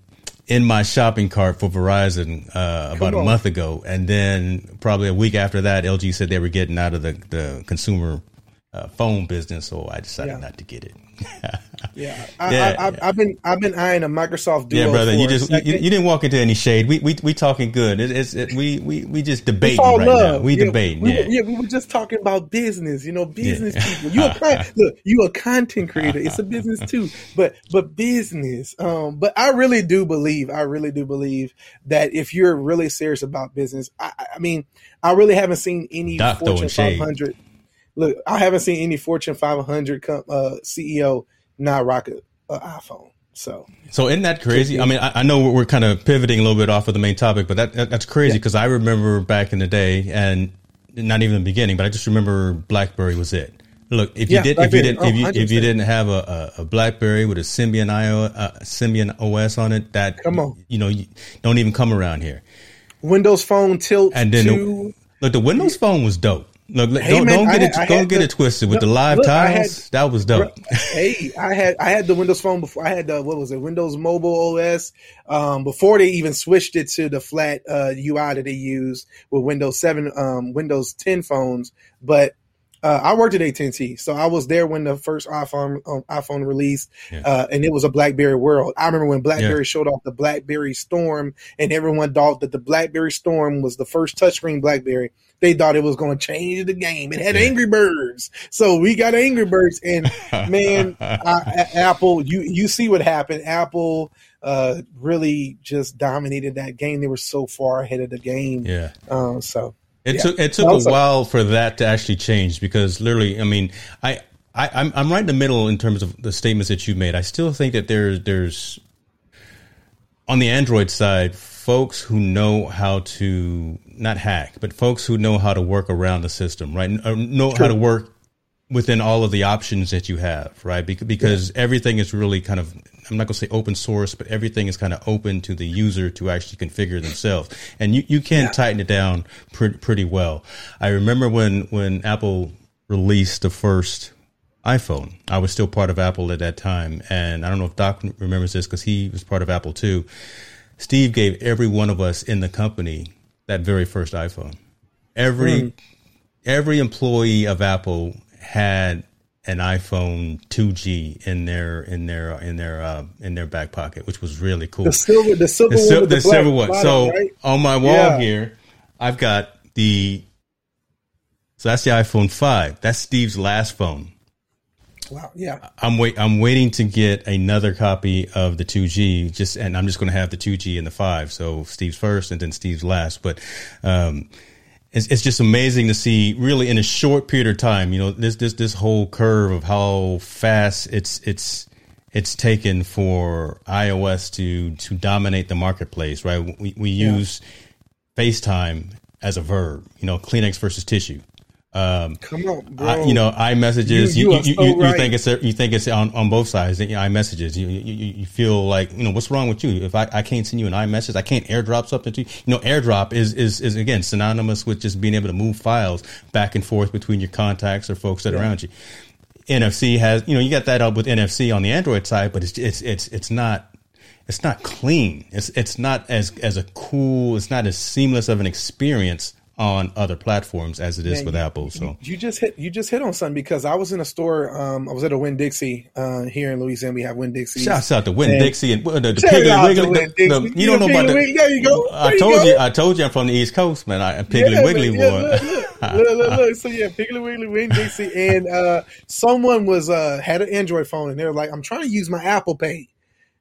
in my shopping cart for Verizon uh, about a month ago, and then probably a week after that, LG said they were getting out of the the consumer uh, phone business, so I decided Yeah. not to get it. (laughs) Yeah, I, Yeah. I, I, I've been I've been eyeing a Microsoft Duo. Yeah, brother, you just you, you didn't walk into any shade. We we we talking good. It, it's it, we we we just debating right love. now. We yeah, debating. We, yeah. were, yeah, we were just talking about business. You know, business Yeah. people. You a (laughs) look, you a content creator. It's a business too, but but business. Um, but I really do believe, I really do believe that if you're really serious about business, I, I- mean, I really haven't seen any Doc throwing Fortune shade. 500. Look, I haven't seen any Fortune 500 com- uh, CEO not rock a, a iPhone. So So isn't that crazy? I mean, I, I know we're, kind of pivoting a little bit off of the main topic, but that, that that's crazy because I remember back in the day, and not even the beginning, but I just remember BlackBerry was it. Look, if you Yeah, did, if you didn't, if you Oh, if you 100%. didn't have a, a, a BlackBerry with a Symbian IO, uh, Symbian OS on it, that Come on. you know, you don't even come around here. Windows Phone tilt And then to look, the Windows Phone was dope. Look, Hey, don't, man, don't get I it, don't get the- it twisted with the live look, I had- tiles. that was dope. hey, I had I had the Windows Phone before. I had the what was it, Windows Mobile OS, um, before they even switched it to the flat uh, UI that they use with Windows Seven, um, Windows Ten phones. But uh, I worked at AT and T, so I was there when the first iPhone um, iPhone released, Yeah. uh, and it was a BlackBerry world. I remember when BlackBerry showed off the BlackBerry Storm, and everyone thought that the BlackBerry Storm was the first touchscreen BlackBerry. They thought it was going to change the game. It had Yeah. Angry Birds, so we got Angry Birds, and (laughs) man, I, Apple, you you see what happened. Apple uh, really just dominated that game. They were so far ahead of the game. yeah. Um, so It Yeah. took it took Also- a while for that to actually change because literally, I mean, I, I I'm I'm right in the middle in terms of the statements that you made. I still think that there's there's on the Android side, folks who know how to not hack, but folks who know how to work around the system, right? Or uh, know how to work within all of the options that you have, right? Because, because everything is really kind of, I'm not going to say open source, but everything is kind of open to the user to actually configure themselves. And you, you can tighten it down pretty, pretty well. I remember when, when Apple released the first iPhone, I was still part of Apple at that time. And I don't know if Doc remembers this because he was part of Apple too. Steve gave every one of us in the company that very first iPhone. Every hmm. every employee of Apple had an iPhone 2G in their in their in their uh, in their back pocket, which was really cool. the silver, the silver The, sil- the the, silver one. bottom, So right? on my wall Yeah. here, I've got the. So that's the iPhone five. That's Steve's last phone. wow, yeah, I'm wait. I'm waiting to get another copy of the 2G. Just and I'm just going to have the 2G and the five. So Steve's first, and then Steve's last. But um, it's, it's just amazing to see really in a short period of time, you know, this, this, this whole curve of how fast it's, it's, it's taken for iOS to, to dominate the marketplace, right? We, we use yeah. FaceTime as a verb, you know, Kleenex versus tissue. Um, Come on, bro. I, you know, iMessages. You, you, you, so you, right. think it's you think it's on, on both sides. You know, iMessages. You, you you feel like you know what's wrong with you? If I, I can't send you an iMessage, I can't AirDrop something to you. You know, AirDrop is is is again synonymous with just being able to move files back and forth between your contacts or folks that yeah. are around you. NFC has you know you got that up with NFC on the Android side, but it's it's it's it's not it's not clean. It's it's not as as a cool. It's not as seamless of an experience on other platforms as it is Man, with you, Apple. So you just hit you just hit on something because I was in a store. Um, I was at a Winn-Dixie uh, here in Louisiana. We have Winn-Dixie. Shouts out to Winn-Dixie and the, the Piggly Wiggly. The, the, you, you don't know about the. There you go. There I told you, you, I told you I'm from the East Coast, man. I Piggly yeah, Wiggly man, boy. Yeah, look, look, (laughs) look, look, look, So yeah, Piggly Wiggly, Winn-Dixie, and uh, someone was uh, had an Android phone, and they were like, "I'm trying to use my Apple Pay,"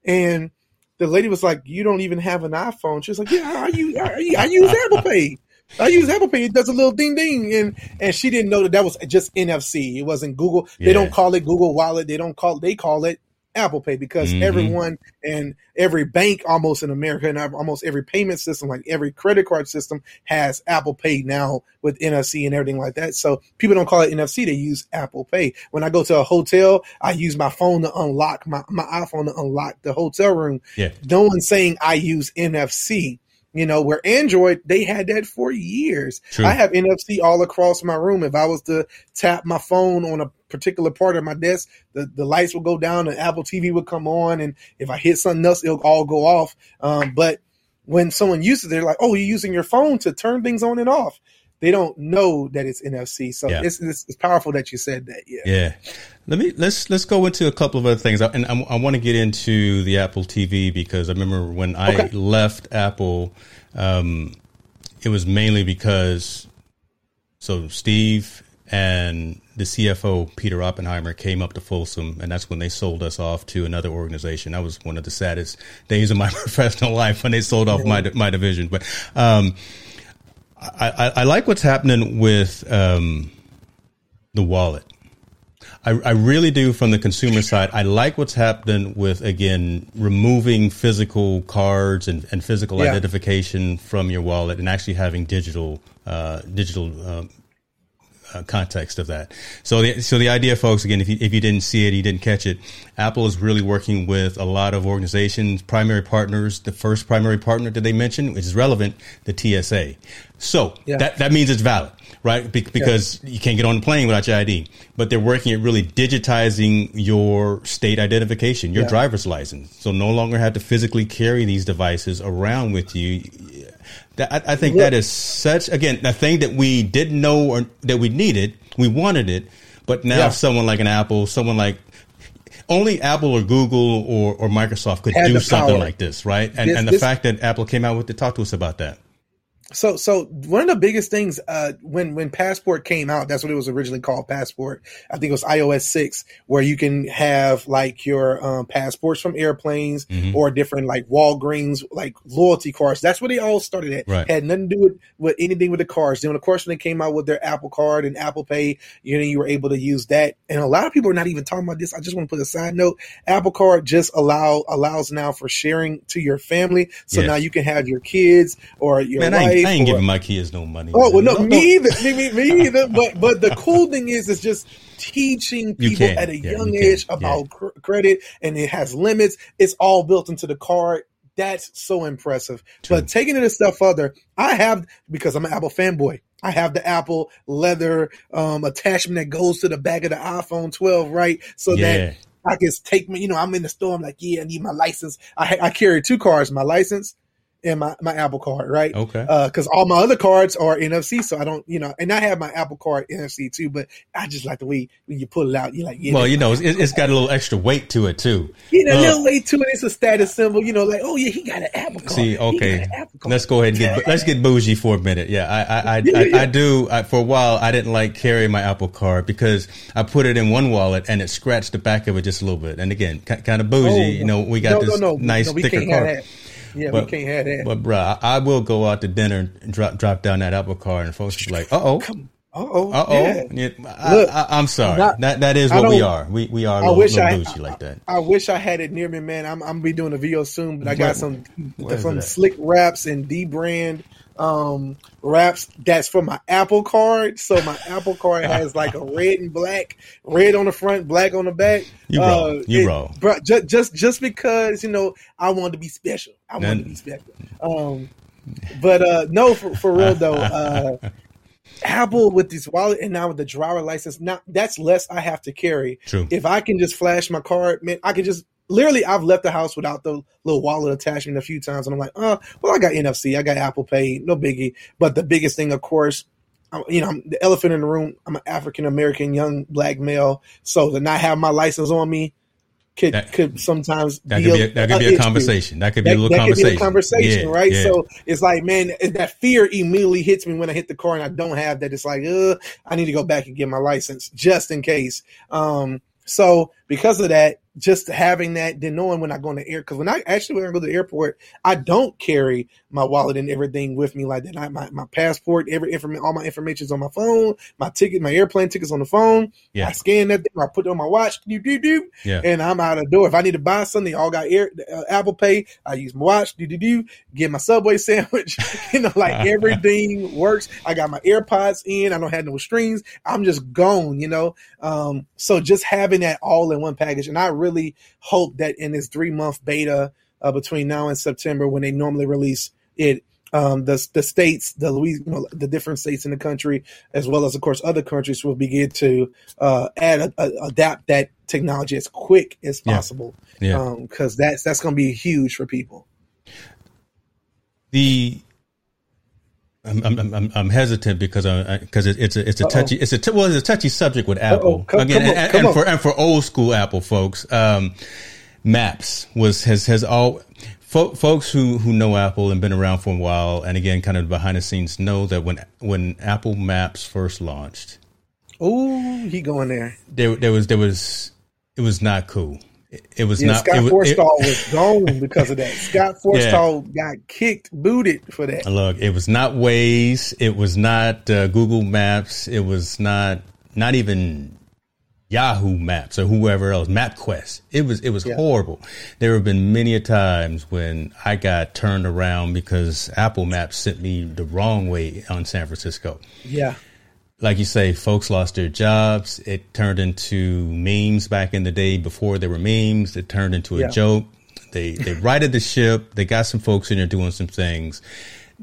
and the lady was like, "You don't even have an iPhone." She was like, "Yeah, I use I, I use Apple Pay." I use Apple Pay. It does a little ding ding, and and she didn't know that that was just NFC. It wasn't Google. Yeah. They don't call it Google Wallet. They don't call. They call it Apple Pay because mm-hmm. everyone and every bank almost in America and almost every payment system, like every credit card system, has Apple Pay now with NFC and everything like that. So people don't call it NFC; they use Apple Pay. When I go to a hotel, I use my phone to unlock my my iPhone to unlock the hotel room. Yeah. No one's saying I use NFC. You know, where Android, they had that for years. True. I have NFC all across my room. If I was to tap my phone on a particular part of my desk, the, the lights will go down and Apple TV would come on. And if I hit something else, it'll all go off. Um, but when someone uses it, they're like, oh, you're using your phone to turn things on and off. They don't know that it's NFC. So yeah. it's, it's, it's, powerful that you said that. Yeah. Yeah. Let me let's let's go into a couple of other things, and I, I want to get into the Apple TV because I remember when I okay. left Apple, um, it was mainly because so Steve and the CFO Peter Oppenheimer came up to Folsom, and that's when they sold us off to another organization. That was one of the saddest days of my (laughs) professional life when they sold off my my division. But um, I, I, I, like what's happening with um, the wallet. I, I really do from the consumer side. I like what's happening with again removing physical cards and, and physical yeah. identification from your wallet and actually having digital uh, digital uh, uh, context of that. So the so the idea, folks, again, if you if you didn't see it, you didn't catch it. Apple is really working with a lot of organizations, primary partners. The first primary partner that they mentioned, which is relevant, the TSA. So yeah. that that means it's valid right? Be- because yeah. you can't get on the plane without your ID. But they're working at really digitizing your state identification, your yeah. driver's license. So no longer have to physically carry these devices around with you. That, I, I think yeah. that is such again a thing that we didn't know or that we needed. We wanted it, but now someone like an Apple, someone like only Apple or Google or, or Microsoft could do something like this, right? And this, and the this, fact that Apple came out with it, talk to us about that. So, so one of the biggest things uh, when when Passport came out, that's what it was originally called, Passport. I think it was iOS six, where you can have like your um, passports from airplanes mm-hmm. or different like Walgreens like loyalty cards. That's where they all started at. Right. Had nothing to do with, with anything with the cards. Then, of course, when they came out with their Apple Card and Apple Pay, you know, you were able to use that. And a lot of people are not even talking about this. I just want to put a side note: Apple Card just allow allows now for sharing to your family. So yes. now you can have your kids or your Man, wife I ain't giving my kids no money. Oh well, no, no me either. Me, me, either. But but the cool thing is, it's just teaching people at a yeah, young age about yeah. cr- credit, and it has limits. It's all built into the card. That's so impressive. True. But taking it a step further, I have because I'm an Apple fanboy. I have the Apple leather um, attachment that goes to the back of the iPhone 12, right? So yeah. that I can take me. You know, I'm in the store. I'm like, yeah, I need my license. I, I carry two cards: my license in my, my Apple card, right? Okay. Because uh, all my other cards are NFC, so I don't, you know, and I have my Apple card NFC too, but I just like the way when you pull it out, you're like, yeah. Well, you know, it's, it's got a little extra weight to it too. You know, uh, a little weight to it. It's a status symbol, you know, like, oh yeah, he got an Apple card. See, okay, let's go ahead and get let's get bougie for a minute. Yeah, I I I, yeah, I. I do. I, for a while, I didn't like carrying my Apple card because I put it in one wallet and it scratched the back of it just a little bit. And again, kind of bougie. Oh, you know, we got no, this no, no, nice thicker card. Yeah, But- we can't have that. But bruh, I I will go out to dinner and drop drop down that Apple card, and folks be like, "Uh oh, Uh oh. uh oh." Yeah. I, Look, I, I'm sorry. not- that that is what we are. We we are a I little, wish little I- bougie like that. I wish I had it near me, man. I'm I'm be doing a video soon, but I got Where- some some it SlickWraps and dbrand um wraps that's for my Apple card. So my Apple card (laughs) has like a red and black, red on the front, black on the back. You wrong. You wrong. Bro, just, just just because you know I wanted to be special. I wanted to be special. Um, but uh no, for, for real though. Uh, (laughs) Apple with this wallet and now with the driver license, now that's less I have to carry. True. If I can just flash my card, man, I can just literally I've left the house without the little wallet attachment a few times, and I'm like, oh, well, I got NFC, I got Apple Pay, no biggie. But the biggest thing, of course, I'm- you know, I'm the elephant in the room. I'm an African American young black male, so to not have my license on me could That- could sometimes That could be a, that could be a conversation. That could be that, a little conversation. be a conversation, Yeah, right? yeah. So it's like, man, that fear immediately hits me when I hit the car and I don't have that. It's like, uh, I need to go back and get my license just in case. Um, so because of that, just having that, then knowing when I go in the air, because when I actually when I go to the airport, I don't carry my wallet and everything with me like that. I, my my passport, every information, all my information is on my phone. My ticket, my airplane tickets on the phone. Yeah. I scan that thing, I put it on my watch, do do do, Yeah. and I'm out of the door. If I need to buy something, they all got air, uh, Apple Pay. I use my watch, do do do, get my Subway (laughs) sandwich. (laughs) you know, like (laughs) everything works. I got my AirPods in. I don't have no strings. I'm just gone. You know, um, so just having that all in one package, and I really hope that in this three month beta uh, between now and September, when they normally release it. Um, the the states, the Louis, you know, the different states in the country, as well as of course other countries, will begin to uh, add a, a- adapt that technology as quick as Yeah. possible. Yeah. because that's that's going to be huge for people. the I'm, I'm, I'm, I'm hesitant because I, because it, it's a it's a touchy it's a t- well it's a touchy subject with Apple. Come- again come on, and, and for and for old school Apple folks um, Maps was has has all fo- folks who who know Apple and been around for a while and again kind of behind the scenes know that when when Apple Maps first launched Oh, he going there. there there was there was it was not cool it, was Yeah, not Scott it was, it- Forstall was gone because of that. (laughs) Scott Forstall got kicked, booted for that. Look, it was not Waze. It was not uh, Google Maps. It was not not even Yahoo Maps or whoever else. MapQuest. It was it was Yeah. horrible. There have been many a times when I got turned around because Apple Maps sent me the wrong way on San Francisco Yeah, like you say, folks lost their jobs. It turned into memes back in the day before there were memes. It turned into a Yeah. joke. They they (laughs) righted the ship. They got some folks in there doing some things.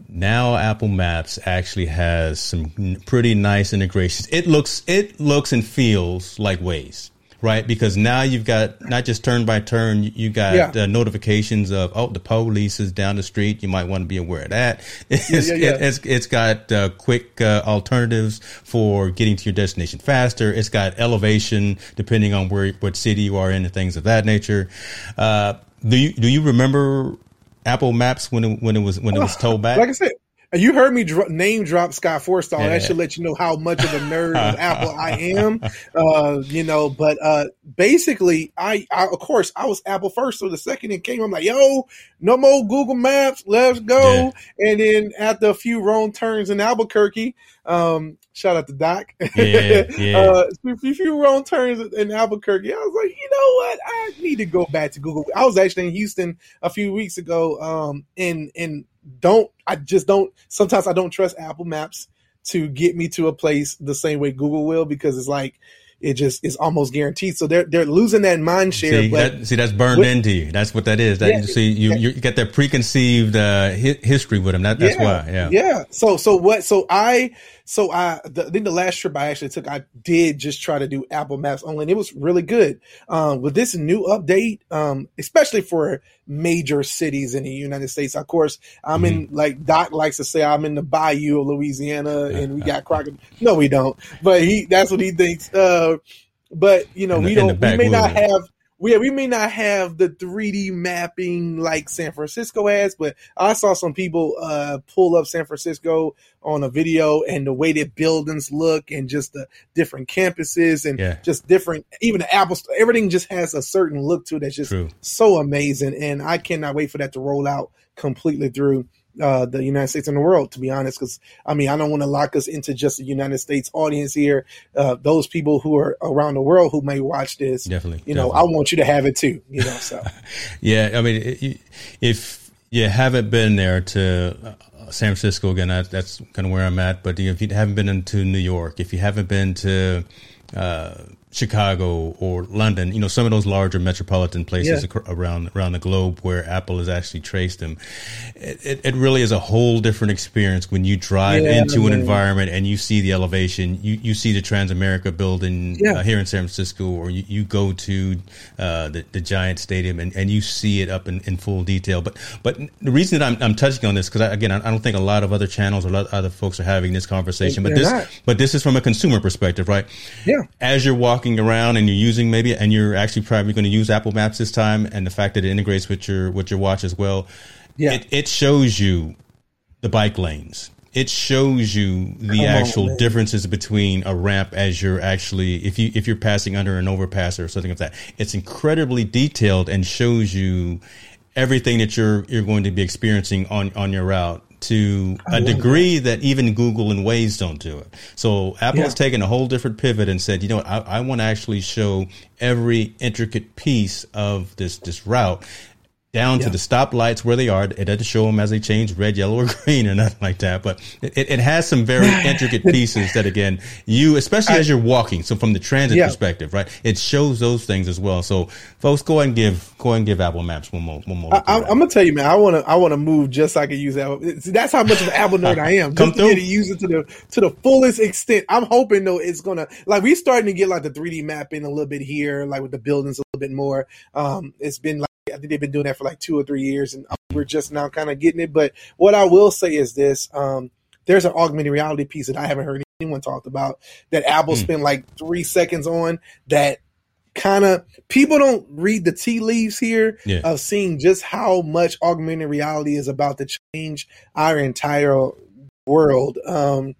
Now Apple Maps actually has some pretty nice integrations. It looks it looks and feels like Waze, right? Because now you've got not just turn by turn. You got Yeah. uh, notifications of oh the police is down the street. You might want to be aware of that. (laughs) It's, yeah, yeah. it's it's got uh, quick uh, alternatives for getting to your destination faster. It's got elevation depending on where what city you are in and things of that nature. Uh, do you do you remember Apple Maps when it, when it was when it was (laughs) told back? like I said, you heard me dro- name drop Scott Forstall. Yeah. That should let you know how much of a nerd of (laughs) Apple I am. Uh, you know, but uh, basically, I, I of course I was Apple first. So the second it came, I'm like, yo, no more Google Maps, let's go. And then after a few wrong turns in Albuquerque, um, shout out to Doc. Yeah, yeah. (laughs) uh, a few, few wrong turns in Albuquerque. I was like, you know what? I need to go back to Google. I was actually in Houston a few weeks ago, um, and and don't I just don't sometimes I don't trust Apple Maps to get me to a place the same way Google will because it's like it just is almost guaranteed. So they're they're losing that mind share. See, that, see, that's burned What- into you. That's what that is. That Yeah, see, you you get that preconceived uh, hi- history with them. That, that's why. Yeah. Yeah. So so what so I so I the, then the last trip I actually took I did just try to do Apple Maps only and it was really good. Um with this new update, um, especially for major cities in the United States. Of course, I'm in Mm-hmm. like Doc likes to say I'm in the bayou of Louisiana and we got (laughs) crockett. No, we don't. But he that's what he thinks. Uh but you know, In the- we don't we may not have we we may not have the 3D mapping like San Francisco has, but I saw some people uh, pull up San Francisco on a video and the way that buildings look and just the different campuses and Yeah. just different even the Apple store, everything just has a certain look to it that's just True. so amazing and I cannot wait for that to roll out completely through uh, the United States and the world, to be honest, because I mean, I don't want to lock us into just the United States audience here. Uh, those people who are around the world who may watch this, Definitely, you know, definitely. I want you to have it too, you know. So (laughs) Yeah, I mean, it- if you haven't been there to uh, San Francisco again, that, that's kind of where I'm at. But if you haven't been into New York, if you haven't been to uh, Chicago or London, you know some of those larger metropolitan places Yeah. around around the globe where Apple has actually traced them, it, it, it really is a whole different experience when you drive Yeah, into an environment and you see the elevation. You you see the Transamerica building Yeah. uh, here in San Francisco, or you, you go to uh, the the Giant Stadium and, and you see it up in, in full detail. But but the reason that I'm, I'm touching on this because again I, I don't think a lot of other channels or a lot of other folks are having this conversation. But They're this not. but this is from a consumer perspective, right? yeah, As you're walking around and you're using maybe and you're actually probably going to use Apple Maps this time, and the fact that it integrates with your with your watch as well, Yeah. it, it shows you the bike lanes. It shows you the Come actual man. differences between a ramp as you're actually if you if you're passing under an overpass or something like that. It's incredibly detailed and shows you everything that you're you're going to be experiencing on on your route to a degree that. even Google and Waze don't do it. So Apple Yeah. has taken a whole different pivot and said, you know what, I, I want to actually show every intricate piece of this this route down to Yeah. the stoplights where they are. It doesn't show them as they change red, yellow, or (laughs) green or nothing like that. But it, it has some very intricate pieces that, again, you, especially as you're walking. So from the transit Yeah. perspective, right, it shows those things as well. So folks, go ahead and give go ahead and give Apple Maps one more one more. I, I'm gonna tell you, man. I want to I want to move just so I can use that. See, that's how much of an Apple nerd I am. (laughs) Come Just to through. to use it to the to the fullest extent. I'm hoping though it's gonna like we starting to get like the 3D mapping a little bit here, like with the buildings a little bit more. Um, it's been like I think they've been doing that for like two or three years, and we're just now kind of getting it. But what I will say is this: um, there's an augmented reality piece that I haven't heard anyone talked about that Apple Hmm. spent like three seconds on that kind of people don't read the tea leaves here Yeah. of seeing just how much augmented reality is about to change our entire world. Um,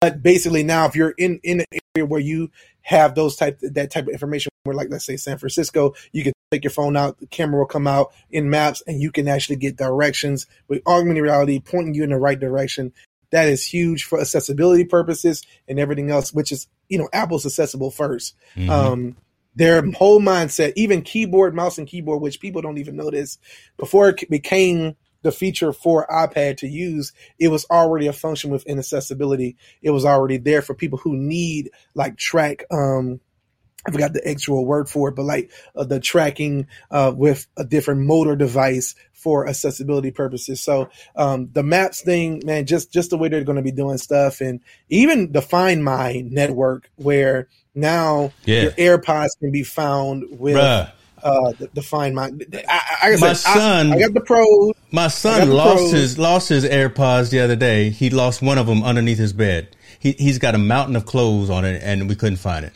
but basically, now if you're in in an area where you have those type that type of information, where like let's say San Francisco, you can take your phone out, the camera will come out in maps, and you can actually get directions with augmented reality pointing you in the right direction. That is huge for accessibility purposes and everything else, which is you know Apple's accessible 1st Mhm. um, their whole mindset, even keyboard, mouse, and keyboard, which people don't even notice, before it became the feature for iPad to use, it was already a function within accessibility. It was already there for people who need like track. Um, I forgot the actual word for it, but like uh, the tracking uh, with a different motor device for accessibility purposes. So um, the maps thing, man, just just the way they're going to be doing stuff, and even the Find My network, where now Yeah. your AirPods can be found with Bruh. uh, the, the Find My. I, I, I, My son- I, got the pros. My son lost pros. his lost his AirPods the other day. He lost one of them underneath his bed. He he's got a mountain of clothes on it, and we couldn't find it.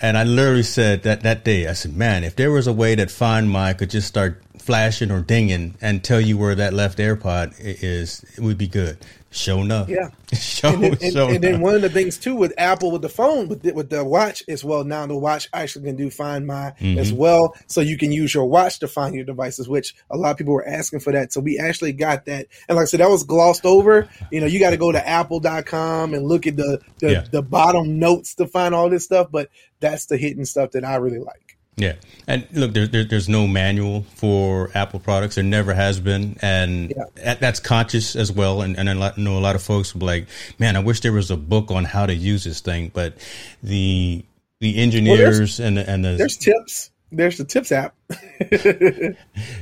And I literally said that that day, I said, "Man, if there was a way that Find My could just start flashing or dinging and tell you where that left AirPod is, it would be good." Show enough, Yeah. (laughs) show and then, and, show and then one of the things too with Apple with the phone with the, with the watch as well. Now the watch actually can do Find My Mm-hmm. as well, so you can use your watch to find your devices. Which a lot of people were asking for that, so we actually got that. And like I said, that was glossed over. You know, you got to go to Apple.com and look at the the, Yeah. the bottom notes to find all this stuff. But that's the hidden stuff that I really like. Yeah, and look, there, there, there's no manual for Apple products. There never has been, and Yeah. that, that's conscious as well. And, and I know a lot of folks will be like, "Man, I wish there was a book on how to use this thing." But the the engineers and the, and the There's tips. There's the tips app. (laughs)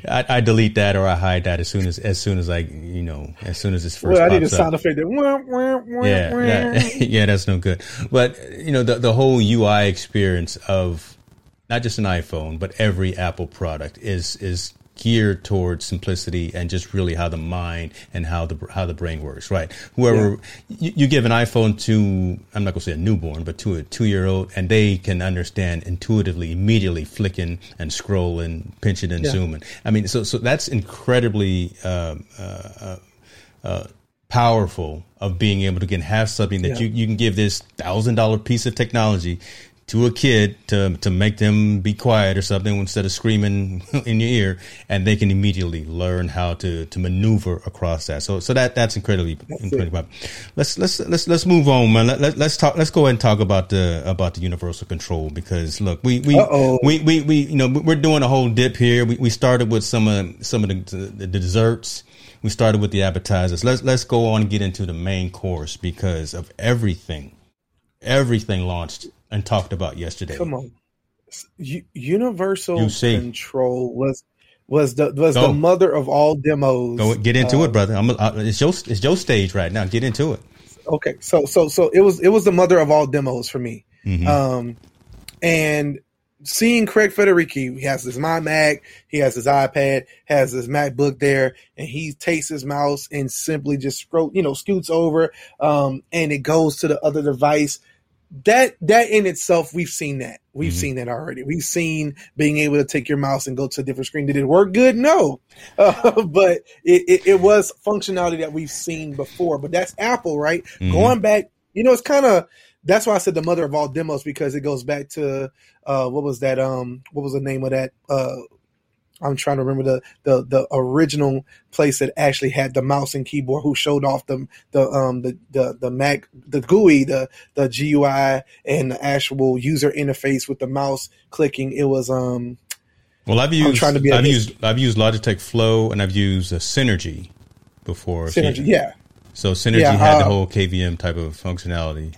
I, I delete that or I hide that as soon as as soon as I you know as soon as this first well, I need a sound effect. That, wah, wah, wah, yeah, that- (laughs) yeah, that's no good. But you know, the the whole UI experience of not just an iPhone, but every Apple product is is geared towards simplicity and just really how the mind and how the how the brain works. Right. Whoever yeah. you, you, give an iPhone to, I'm not gonna say a newborn, but to a two year old, and they can understand intuitively, immediately, flicking and scrolling, pinching and yeah. zooming. I mean, so so that's incredibly. Um, uh, uh, uh, powerful of being able to can have something that yeah. you, you can give this thousand dollar piece of technology to a kid to to make them be quiet or something instead of screaming (laughs) in your ear, and they can immediately learn how to to maneuver across that. So so that that's incredibly that's incredible. Let's let's let's let's move on, man. Let, let, us talk. Let's go ahead and talk about the about the universal control because look, we we we, we we you know we're doing a whole dip here. We we started with some of some of the, the, the desserts we started with the appetizers. Let's let's go on and get into the main course because of everything, everything launched and talked about yesterday. Come on, U- Universal Control was was the was go. the mother of all demos. Go get into uh, it, brother. I'm, uh, it's your it's your stage right now. Get into it. Okay, so so so it was it was the mother of all demos for me. Mm-hmm. Um, and seeing Craig Federighi, he has his My Mac, he has his iPad, has his MacBook there, and he takes his mouse and simply just scroll, you know, scoots over, um, and it goes to the other device. That that in itself, we've seen that. We've mm-hmm. seen that already. We've seen being able to take your mouse and go to a different screen. Did it work good? No, (laughs) uh, but it, it, it, was functionality that we've seen before. But that's Apple, right? Mm-hmm. Going back, you know, it's kind of that's why I said the mother of all demos because it goes back to uh, what was that? Um, what was the name of that? Uh, I'm trying to remember the, the the original place that actually had the mouse and keyboard. Who showed off the the um the the, the Mac the GUI the the GUI and the actual user interface with the mouse clicking. It was um. Well, I've used trying to be I've used I've used Logitech Flow and I've used uh, Synergy before. Synergy, yeah. So Synergy yeah, had uh, the whole KVM type of functionality.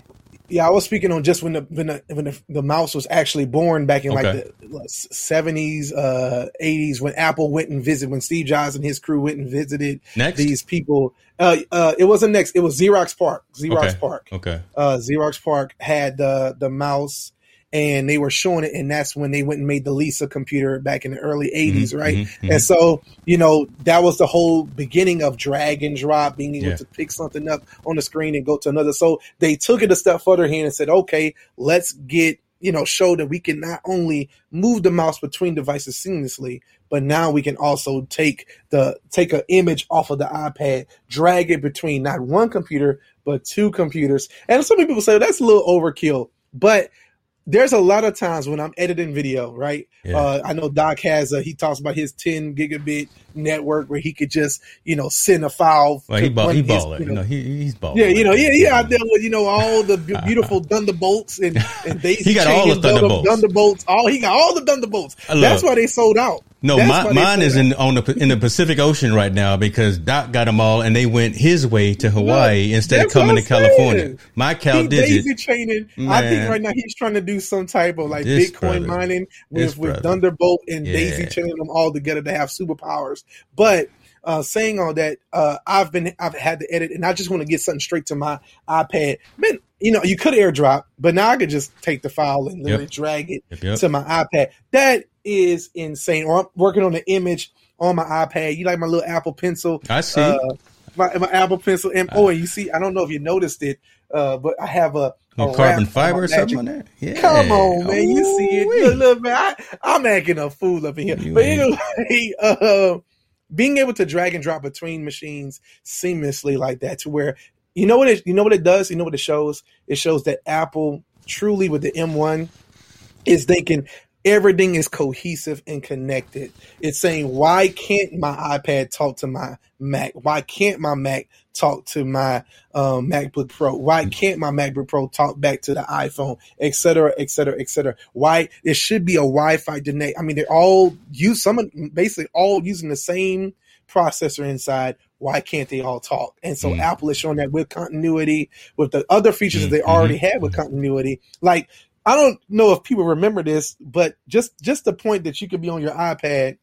Yeah, I was speaking on just when the when the, when the, the mouse was actually born back in okay. like the seventies, uh, eighties, when Apple went and visited, when Steve Jobs and his crew went and visited next? these people. Uh, uh, it wasn't next. It was Xerox PARC. Xerox okay. PARC. Okay. Uh, Xerox PARC had the the mouse and they were showing it and that's when they went and made the lisa computer back in the early 80s mm-hmm, right? Mm-hmm, and so you know that was the whole beginning of drag and drop being able yeah. to pick something up on the screen and go to another. So they took it a step further here and said okay let's get you know show that we can not only move the mouse between devices seamlessly but now we can also take the take an image off of the ipad drag it between not one computer but two computers. And some people say that's a little overkill but there's a lot of times when I'm editing video, right? Yeah. Uh, I know Doc has a, he talks about his 10 gigabit network where he could just, you know, send a file. Well, he ball, he ball it. You know, he, he's ball. Yeah, you know, yeah, yeah, out there with, you know, all the (laughs) beautiful Thunderbolts and, and they (laughs) he got all the Thunderbolts. Thunderbolts. All, he got all the Thunderbolts. That's why they sold out. No, my, mine is in on the in the Pacific Ocean right now because Doc got them all, and they went his way to Hawaii no, instead of coming to California. My Cal he digit, daisy chaining. Man. I think right now he's trying to do some type of like this Bitcoin brother. mining with, with Thunderbolt and yeah. daisy chaining them all together to have superpowers. But uh, saying all that, uh, I've been I've had to edit, and I just want to get something straight to my iPad. Man, you know, you could AirDrop, but now I could just take the file and literally yep. drag it yep, to my iPad. That is insane. Or I'm working on the image on my iPad. You like my little Apple Pencil? I see. Uh, my, my Apple Pencil. And oh, and you see, I don't know if you noticed it, uh, but I have a, a carbon fiber or something (laughs) on there. Yeah. Come on, man. Ooh, you see it. Look, look, man. I, am acting a fool up in here. You but anyway, uh, (laughs) being able to drag and drop between machines seamlessly like that to where you know what it you know what it does? You know what it shows? It shows that Apple truly with the M1 is thinking everything is cohesive and connected. It's saying, why can't my iPad talk to my Mac? Why can't my Mac talk to my um, MacBook Pro? Why can't my MacBook Pro talk back to the iPhone, et cetera, et cetera, et cetera? Why it should be a Wi-Fi delay? I mean, they're all use some basically all using the same processor inside. Why can't they all talk? And so mm. Apple is showing that with continuity, with the other features mm. that they already mm-hmm. had with continuity, like I don't know if people remember this, but just just the point that you could be on your iPad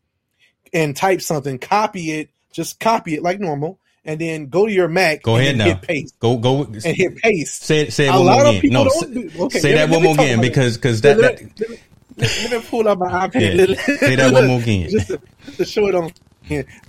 and type something, copy it, just copy it like normal, and then go to your Mac. Go ahead now. Hit paste. Go go and hit paste. Say it. say it one more again. No, do, okay, say that one more again because because that, that let me pull up my iPad. Yeah. Say that one more again. Just to, to show it on.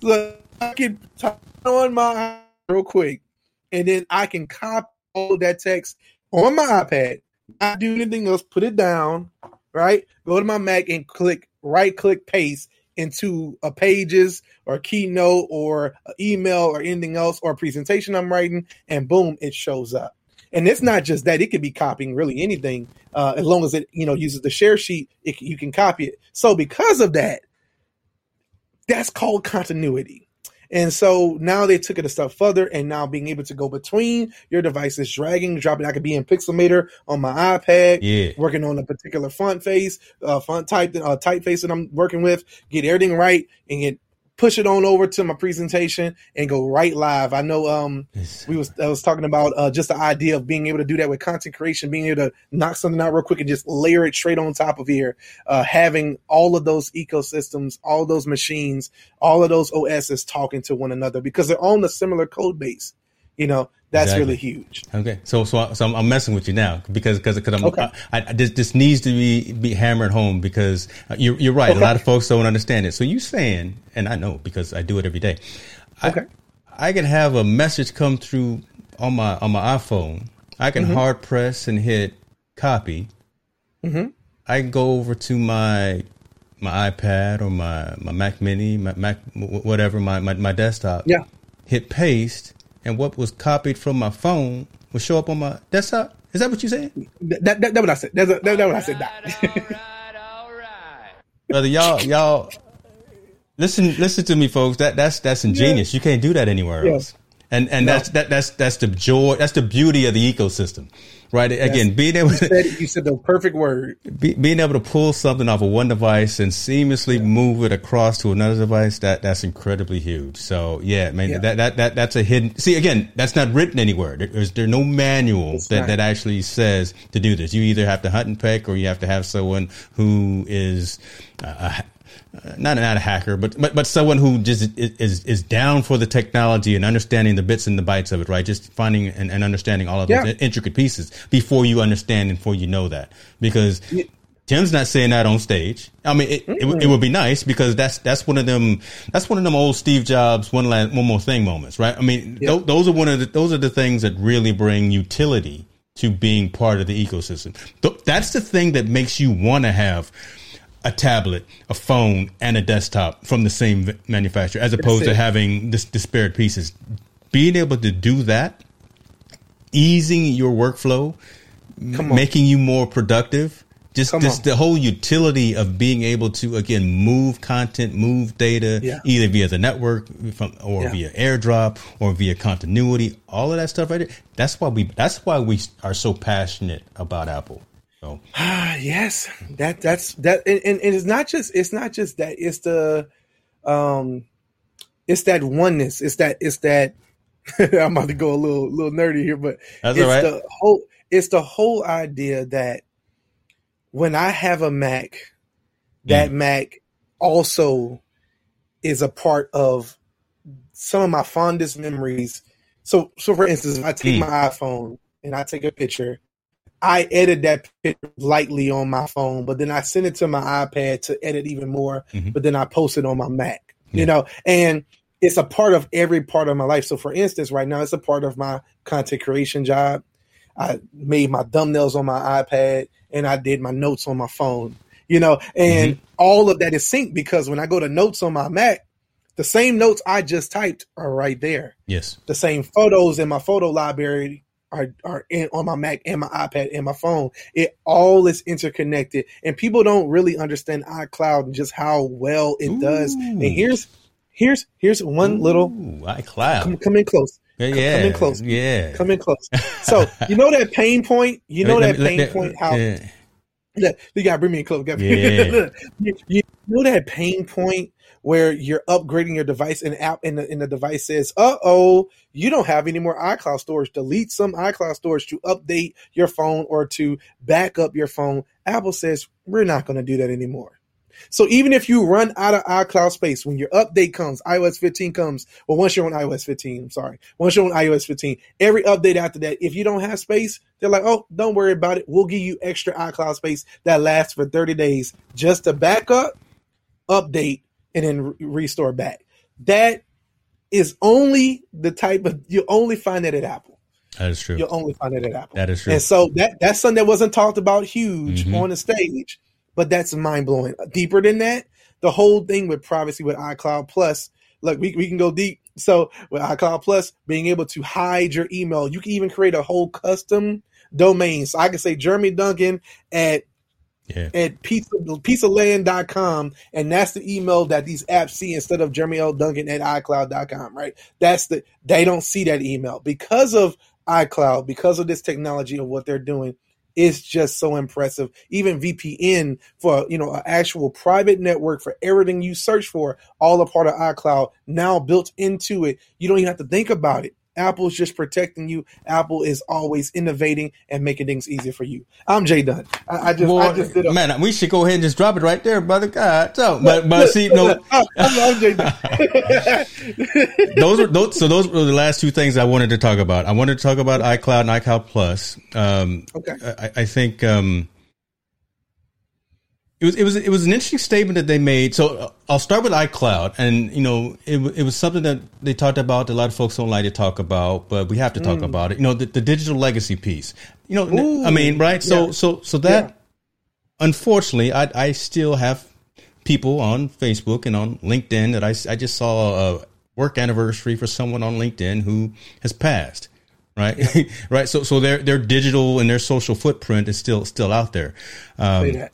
Look, I can turn on my real quick, and then I can copy all that text on my iPad. Not do anything else. Put it down. Right. Go to my Mac and click right click paste into a pages or keynote or email or anything else or presentation I'm writing, and boom, it shows up. And it's not just that; it could be copying really anything, uh, as long as it you know uses the share sheet. It, you can copy it. So because of that, that's called continuity. And so now they took it a step further, and now being able to go between your devices, dragging, dropping. I could be in Pixelmator on my iPad, Yeah. working on a particular font face, uh, font type, uh, typeface that I'm working with, get everything right, and get push it on over to my presentation and go right live. I know um we was I was talking about uh, just the idea of being able to do that with content creation, being able to knock something out real quick and just layer it straight on top of here. Uh, having all of those ecosystems, all those machines, all of those OSs talking to one another because they're on a similar code base. You know, that's Exactly. really huge. Okay, so so, I- so I'm, I'm messing with you now because because because I'm Okay. I, I, this this needs to be be hammered home because uh, you're you're right. Okay. A lot of folks don't understand it. So you saying, and I know because I do it every day. Okay. I, I can have a message come through on my on my iPhone. I can Mm-hmm. hard press and hit copy. Mm-hmm. I can go over to my my iPad or my my Mac Mini, my Mac whatever my my, my desktop. Yeah. Hit paste, and what was copied from my phone will show up on my desktop. Is that what you saying? That, that, that, that what I said. That's, that, that what I said. Doc. brother. Y'all, y'all, listen, listen to me, folks. That that's that's ingenious. You can't do that anywhere Yeah. else. And and No. that's that that's that's the joy. That's the beauty of the ecosystem, right? Again, being able you, to said, you said the perfect word. be, being able to pull something off of one device and seamlessly move it across to another device that that's incredibly huge. So yeah, man, Yeah. that that that that's a hidden. See, again, that's not written anywhere. There- There's there's no manual It's that not. that actually says to do this. You either have to hunt and peck, or you have to have someone who is. Uh, a ha- uh, not not a hacker, but but but someone who just is, is down for the technology and understanding the bits and the bytes of it, right? Just finding and, and understanding all of those Yeah. intricate pieces before you understand and before you know that. Because Tim's not saying that on stage. I mean, it, it, would- it would be nice because that's that's one of them. That's one of them old Steve Jobs one last one more thing moments, right? I mean, Yeah. tho- those are one of the those are the things that really bring utility to being part of the ecosystem. Th- that's the thing that makes you want to have a tablet, a phone, and a desktop from the same manufacturer, as opposed to having this disparate pieces. Being able to do that, easing your workflow, making you more productive. Just, just the whole utility of being able to again move content, move data, Yeah. either via the network, from or Yeah. via AirDrop, or via continuity. All of that stuff right there. That's why we. That's why we are so passionate about Apple. So Ah, yes, that that's that, and, and, it's not just it's not just that. It's the, um, it's that oneness. It's that it's that. (laughs) I'm about to go a little little nerdy here, but That's it's right. the whole it's the whole idea that when I have a Mac, that Mm. Mac also is a part of some of my fondest memories. So, so for instance, if I take Mm. my iPhone and I take a picture, I edit that picture lightly on my phone, but then I send it to my iPad to edit even more. Mhm. But then I post it on my Mac, Yeah. you know, and it's a part of every part of my life. So, for instance, right now, it's a part of my content creation job. I made my thumbnails on my iPad and I did my notes on my phone, you know, and all of that is synced because when I go to notes on my Mac, the same notes I just typed are right there. yes, The same photos in my photo library are, are in on my Mac and my iPad and my phone. It all is interconnected and people don't really understand iCloud and just how well it does. And here's here's here's one little iCloud. come, come in close. yeah, come in close. Yeah. Come in close. (laughs) So you know that pain point. You know Let that me- pain point. How yeah. you gotta bring me in close. Yeah. (laughs) you know that pain point where you're upgrading your device and app and the, and the device says, "Uh oh, you don't have any more iCloud storage. Delete some iCloud storage to update your phone or to back up your phone." Apple says, "We're not going to do that anymore." So even if you run out of iCloud space, when your update comes, iOS 15 comes, well, once you're on iOS 15, I'm sorry, once you're on iOS 15, every update after that, if you don't have space, they're like, oh, don't worry about it. We'll give you extra iCloud space that lasts for 30 days just to back up, update, and then re- restore back. That is only the type of you only find that at Apple. That is true. You'll only find it at Apple. That is true. And so that that's something that wasn't talked about huge Mhm. on the stage, but that's mind blowing. Deeper than that, the whole thing with privacy with iCloud Plus. Look, we we can go deep. So with iCloud Plus, being able to hide your email, you can even create a whole custom domain. So I can say Jeremy Duncan at yeah. at pizza, pizzaland.com and that's the email that these apps see instead of Jeremy L. Duncan at iCloud.com, right? That's the they don't see that email because of iCloud, because of this technology of what they're doing. It's just so impressive. Even VPN for you know an actual private network for everything you search for, all a part of iCloud now built into it. You don't even have to think about it. Apple's just protecting you. Apple is always innovating and making things easier for you. I'm Jay Dunn. I, I just, I just did a man, we should go ahead and just drop it right there, brother. God, so, but but see, no, I'm, I'm Jay Dunn. (laughs) those are those. So those were the last two things I wanted to talk about. I wanted to talk about iCloud and iCloud Plus. Um, Okay. I, I think um, it was it was it was an interesting statement that they made. So uh, I'll start with iCloud, and you know it it was something that they talked about. that A lot of folks don't like to talk about, but we have to talk about it. You know, the, the digital legacy piece. You know, Ooh, I mean, right? So yeah. so so that Yeah. unfortunately, I I still have people on Facebook and on LinkedIn that I I just saw a work anniversary for someone on LinkedIn who has passed. Right, (laughs) right. So, so their their digital and their social footprint is still still out there. Um.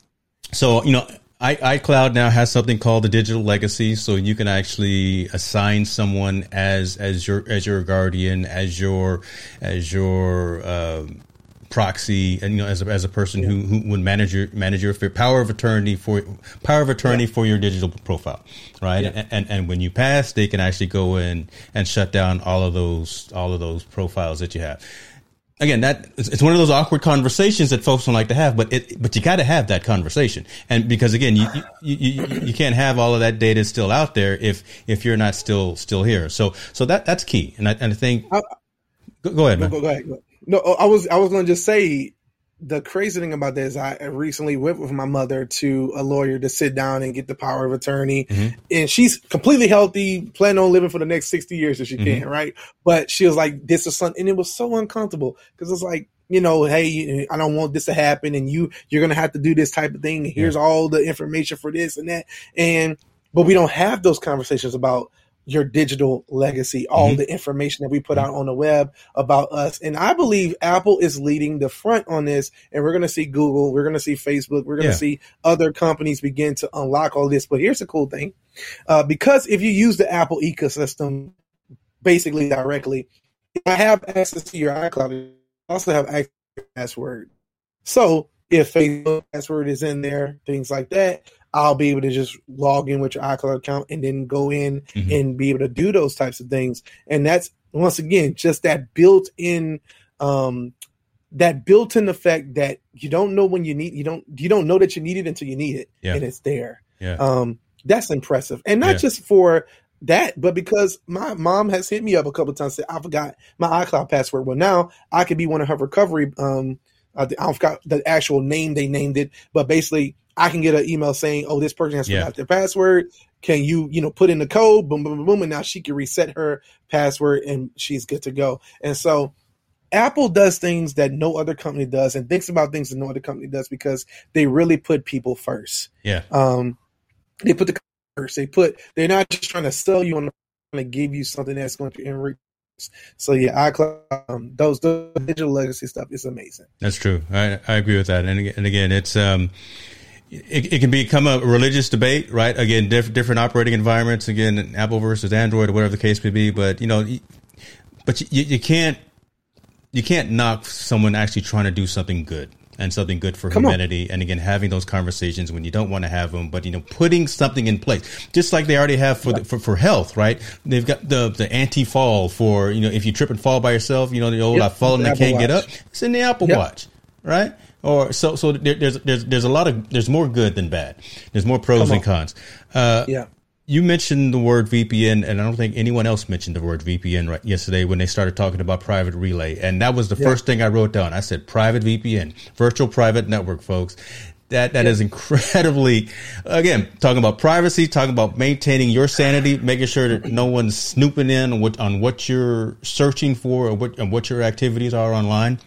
So you know, I, iCloud now has something called the digital legacy, so you can actually assign someone as as your as your guardian, as your as your um, proxy, and you know, as a, as a person who, who would manage your manage your power of attorney for power of attorney for your digital profile, right? Yeah. And, and and when you pass, they can actually go in and shut down all of those all of those profiles that you have again that it's one of those awkward conversations that folks don't like to have but it but you got to have that conversation. And because again you, you you you can't have all of that data still out there if if you're not still still here. So so that that's key. And i, and I think go, go ahead man. go, go ahead. No, I was I was going to just say the crazy thing about that is I recently went with my mother to a lawyer to sit down and get the power of attorney, Mhm. and she's completely healthy, planning on living for the next sixty years if she Mm-hmm. can, right? But she was like, "This is something," and it was so uncomfortable because it's like. You know, hey, I don't want this to happen, and you you're gonna have to do this type of thing. Here's all the information for this and that, and but we don't have those conversations about your digital legacy, all Mhm. the information that we put out on the web about us. And I believe Apple is leading the front on this. And we're going to see Google, we're going to see Facebook, we're going to Yeah. see other companies begin to unlock all this. But here's the cool thing uh, because if you use the Apple ecosystem basically directly, I have access to your iCloud. I also have access to your password. So if Facebook password is in there, things like that, I'll be able to just log in with your iCloud account and then go in Mhm. and be able to do those types of things. And that's once again just that built-in um that built-in effect that you don't know when you need you don't you don't know that you need it until you need it Yeah. and it's there. yeah Um that's impressive. And not Yeah. just for that, but because my mom has hit me up a couple times said I forgot my iCloud password. Well now I could be one of her recovery um uh, I don't forgot the actual name they named it, but basically I can get an email saying, "Oh, this person has Yeah. forgot their password. Can you, you know, put in the code? Boom, boom, boom, boom, and now she can reset her password and she's good to go." And so, Apple does things that no other company does, and thinks about things that no other company does because they really put people first. yeah Um, they put the first. They put. They're not just trying to sell you on the trying to give you something that's going to enrich. So yeah, iCloud, um, those the digital legacy stuff is amazing. That's true. I, I agree with that. And, and again, it's um, it, it can become a religious debate, right? Again, diff, different operating environments. Again, Apple versus Android, or whatever the case may be. But you know, but you, you can't you can't knock someone actually trying to do something good and something good for Come on. humanity. And again, having those conversations when you don't want to have them, but you know, putting something in place, just like they already have for the, for, for health, right? They've got the the anti fall for you know if you trip and fall by yourself, you know the old Yep, I fall and I can't get up. It's in the Apple Yep. Watch, right? Or so so there, there's there's there's a lot of there's more good than bad. There's more pros and cons. Uh, Yeah. You mentioned the word VPN, and I don't think anyone else mentioned the word VPN right yesterday when they started talking about private relay. And that was the first thing I wrote down. I said private VPN, virtual private network, folks. That that is incredibly again talking about privacy, talking about maintaining your sanity, making sure that no one's snooping in on what, on what you're searching for or what and what your activities are online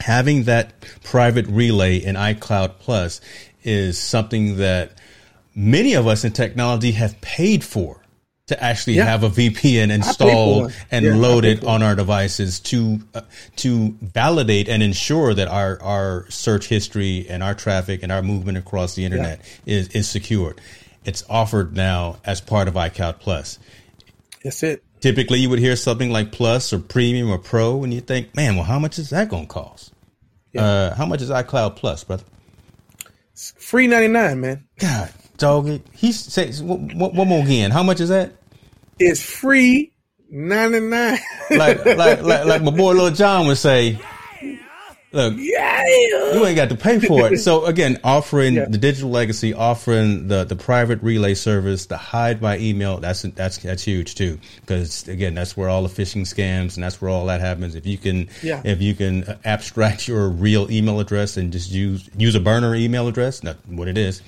having that private relay in iCloud Plus is something that many of us in technology have paid for to actually Yeah. have a VPN installed and Yeah, loaded on our devices to uh, to validate and ensure that our our search history and our traffic and our movement across the internet is is secured. It's offered now as part of iCloud Plus That's it. typically you would hear something like plus or premium or pro and you think man well how much is that going to cost uh, how much is icloud plus brother It's free ninety nine, man. god dog he says one one more again how much is that It's free ninety nine. like like like, like my boy Lil Jon would say look yeah. you ain't got to pay for it. So again, offering Yeah. the digital legacy, offering the the private relay service, the hide by email, that's that's that's huge too. Because again, that's where all the phishing scams and that's where all that happens. If you can, Yeah. if you can uh, abstract (laughs) your real email address and just use use a burner email address, not what it is,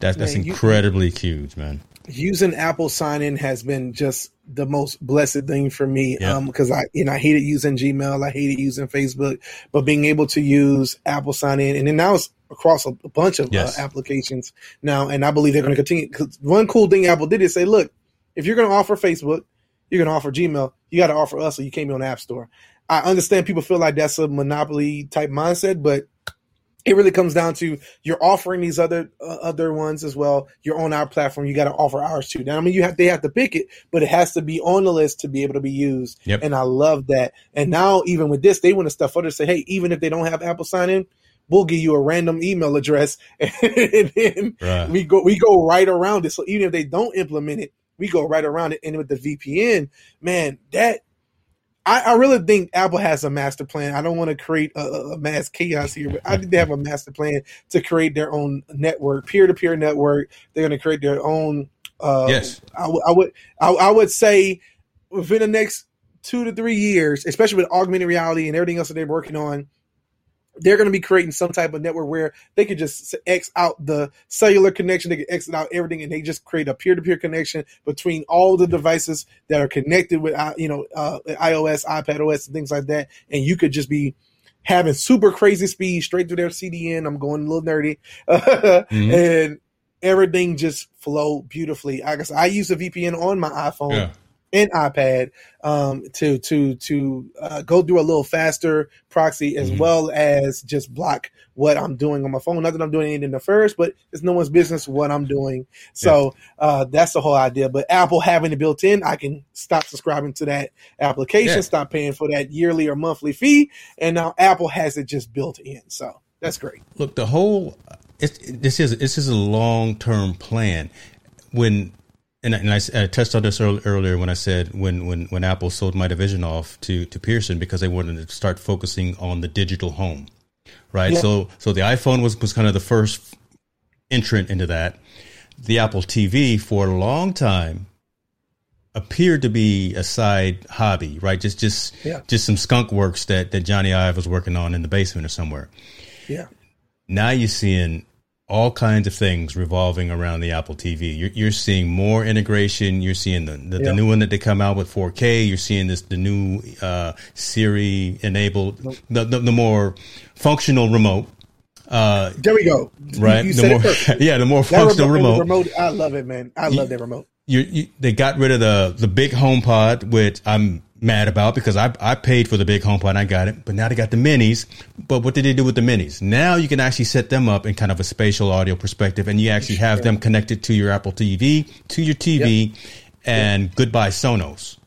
that's that's Man, you- incredibly huge, man. using Apple sign in has been just the most blessed thing for me. Yeah. Um, cause I, you know, I hated using Gmail. I hated using Facebook, but being able to use Apple sign in and then now it's across a, a bunch of Yes. uh, applications now. And I believe they're going to continue. Cause one cool thing Apple did is say, look, if you're going to offer Facebook, you're going to offer Gmail, you got to offer us. or you can't be on the App Store. I understand people feel like that's a monopoly type mindset, but it really comes down to you're offering these other uh, other ones as well. You're on our platform. You got to offer ours too. Now, I mean, you have they have to pick it, but it has to be on the list to be able to be used. Yep. And I love that. And now, even with this, they want to stuff further. Say, hey, even if they don't have Apple sign in, we'll give you a random email address, (laughs) and then Right. we go we go right around it. So even if they don't implement it, we go right around it. And with the VPN, man, that I, I really think Apple has a master plan. I don't want to create a, a mass chaos here, but I think they have a master plan to create their own network, peer to peer network. They're going to create their own. Uh, Yes. I, would- would I, I would say within the next two to three years, especially with augmented reality and everything else that they're working on, they're going to be creating some type of network where they could just X out the cellular connection, they could exit out everything, and they just create a peer-to-peer connection between all the devices that are connected with, you know, uh, iOS, iPad OS, and things like that, and you could just be having super crazy speed straight through their CDN. I'm going a little nerdy, (laughs) and everything just flow beautifully. I guess I use a VPN on my iPhone Yeah. And iPad um, to to to uh, go through a little faster proxy as Mhm. well as just block what I'm doing on my phone. Not that I'm doing anything first, but it's no one's business what I'm doing. So uh, that's the whole idea. But Apple having it built in, I can stop subscribing to that application, Yeah. stop paying for that yearly or monthly fee, and now Apple has it just built in. So that's great. look the whole it's, this is this is a long term plan when and, I- and I, I touched on this earl- earlier when I said when, when, when Apple sold my division off to, to Pearson because they wanted to start focusing on the digital home, right? Yeah. So so the iPhone was was kind of the first entrant into that. The Apple TV for a long time appeared to be a side hobby, right? Just just Yeah. just some skunk works that that Jony Ive was working on in the basement or somewhere Yeah. now you're seeing all kinds of things revolving around the Apple TV. You're, you're seeing more integration. You're seeing the, the, Yeah. the new one that they come out with 4K. You're seeing this the new uh, Siri enabled, the, the the more functional remote. Uh, There we go. right, You, you the more (laughs) yeah, the more That functional remote. remote, I love it, man. I love that remote. You, you, they got rid of the the big home pod, which I'm mad about because I I paid for the big HomePod and I got it, but now they got the minis. But what did they do with the minis? Now you can actually set them up in kind of a spatial audio perspective, and you actually have them connected to your Apple TV, to your TV, and goodbye Sonos.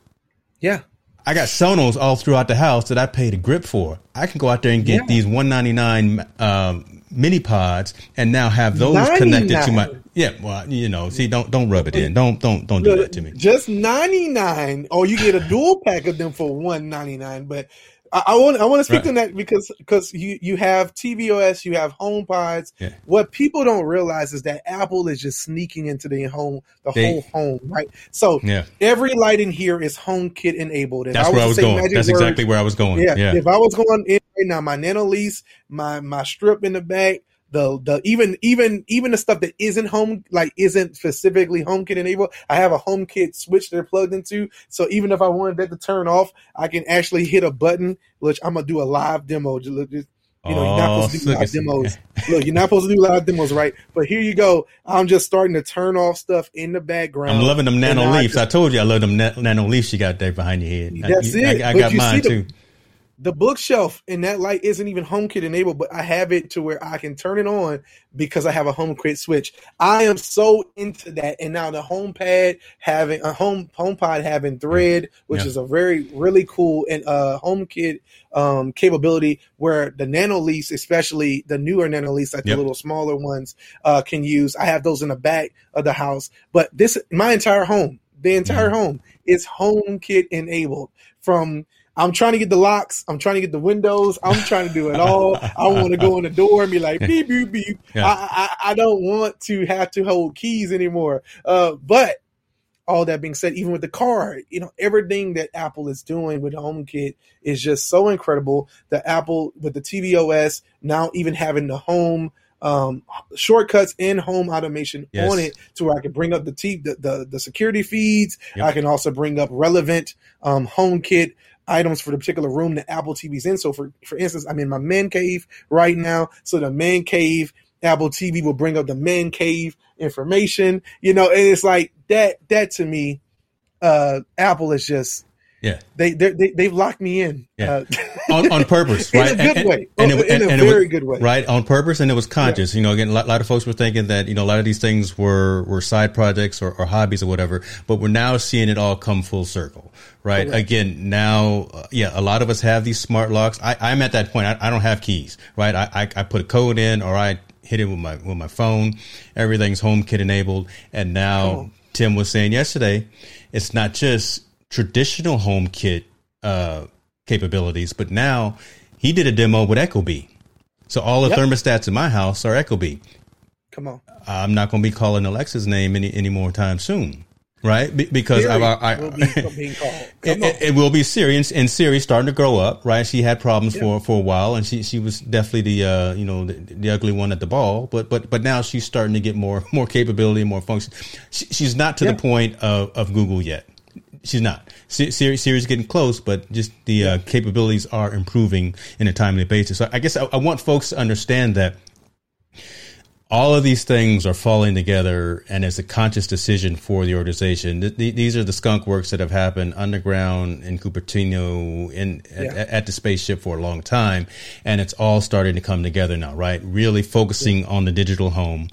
Yeah. I got Sonos all throughout the house that I paid a grip for. I can go out there and get Yeah. these 199 um, mini pods and now have those connected to my yeah. Well, you know, see, don't don't rub it in. Don't don't don't do that to me. Just ninety nine, or oh, you get a dual pack of them for one ninety nine. But I, I want I want to speak right. to that because because you you have tvOS, you have HomePods. Yeah. What people don't realize is that Apple is just sneaking into the home, the they, whole home, right? So yeah. every light in here is HomeKit enabled. If That's I where I was going. That's words, exactly where I was going. Yeah, yeah. If I was going in right now, my Nanoleafs, my my strip in the back, the the even even even the stuff that isn't home like isn't specifically HomeKit enabled. I have a HomeKit switch they're plugged into, so even if I wanted that to turn off, I can actually hit a button. Which I'm gonna do a live demo. Just, just, you know, you're not oh, supposed to do live demos. Look, you're not supposed to do live demos, right? But here you go. I'm just starting to turn off stuff in the background. I'm loving them Nanoleafs. I, I, told you I love them nano leaves. you got there behind your head. That's I, it. I, I got mine too the bookshelf in that light isn't even HomeKit enabled, but I have it to where I can turn it on because I have a HomeKit switch. I am so into that, and now the HomePad having a home HomePod having Thread, which yeah. is a very really cool and uh HomeKit um, capability where the Nanoleafs, especially the newer Nanoleafs, like yep. the little smaller ones, uh, can use. I have those in the back of the house, but this my entire home, the entire home is HomeKit enabled from I'm trying to get the locks. I'm trying to get the windows. I'm trying to do it all. I want to go in the door and be like beep beep beep. Yeah. I, I, I don't want to have to hold keys anymore. Uh, but all that being said, even with the car, you know, everything that Apple is doing with HomeKit is just so incredible. The Apple with the tvOS now even having the home um, shortcuts and home automation yes. on it to where I can bring up the, t- the, the, the security feeds. Yep. I can also bring up relevant um, HomeKit items for the particular room that Apple TV's in. So for for instance, I'm in my man cave right now. So the man cave Apple TV will bring up the man cave information, you know, and it's like that that to me, uh Apple is just yeah, they they they've locked me in. Yeah, uh, (laughs) on, on purpose, right? in a good and, way, and, and, in a very was, good way, right? On purpose, and it was conscious. Yeah. You know, again, a lot, lot, of folks were thinking that you know a lot of these things were were side projects or, or hobbies or whatever, but we're now seeing it all come full circle, right? Correct. Again, now, uh, yeah, a lot of us have these smart locks. I, am at that point. I, I, don't have keys, right? I, I I put a code in, or I hit it with my with my phone. Everything's HomeKit enabled, and now Tim was saying yesterday, it's not just traditional HomeKit uh, capabilities, but now he did a demo with Ecobee. So all the yep. thermostats in my house are Ecobee. Come on. I'm not going to be calling Alexa's name any any more time soon right? Be- because I, I, will be (laughs) it, it, will be Siri, and, and Siri starting to grow up, right? She had problems yeah. for for a while, and she she was definitely the uh, you know the, the, ugly one at the ball, but but but now she's starting to get more (laughs) more capability and more function. She, she's not to yeah. the point of of Google yet. She's not. Siri's getting close, but just the uh, capabilities are improving in a timely basis. So I guess I, I want folks to understand that all of these things are falling together and it's a conscious decision for the organization. Th- th- these are the skunk works that have happened underground in Cupertino in yeah. at, at, the spaceship for a long time. And it's all starting to come together now, right? Really focusing on the digital home,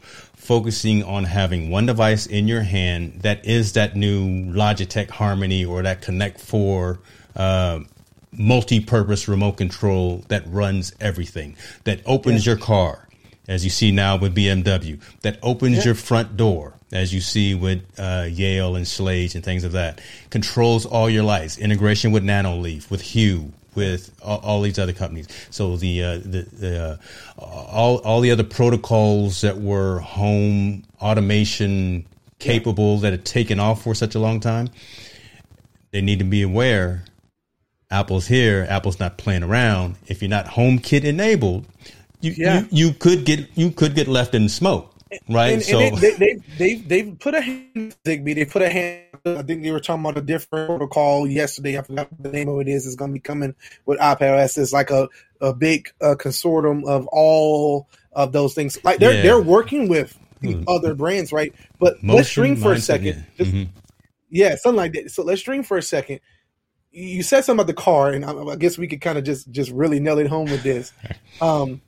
focusing on having one device in your hand that is that new Logitech Harmony or that Connect 4, uh, multi-purpose remote control that runs everything, that opens yeah. your car as you see now with BMW, that opens yeah. your front door, as you see with uh, Yale and Schlage and things of that, controls all your lights, integration with Nanoleaf, with Hue, with all, all these other companies. So the uh, the, the uh, all all the other protocols that were home automation capable that had taken off for such a long time, they need to be aware. Apple's here. Apple's not playing around. If you're not HomeKit enabled, you, yeah. you, you could get you could get left in smoke, right? And, so and they, they, they, they, put a hand Zigbee. They put a hand. I think they were talking about a different protocol yesterday. I forgot the name of it is. It's going to be coming with iPadOS. It's like a a big uh, consortium of all of those things. Like they're yeah. they're working with hmm. other brands, right? But Motion, let's dream for a second. Just, mm-hmm. Yeah, something like that. So let's dream for a second you said something about the car, and I, I guess we could kind of just just really nail it home with this. (laughs) Um,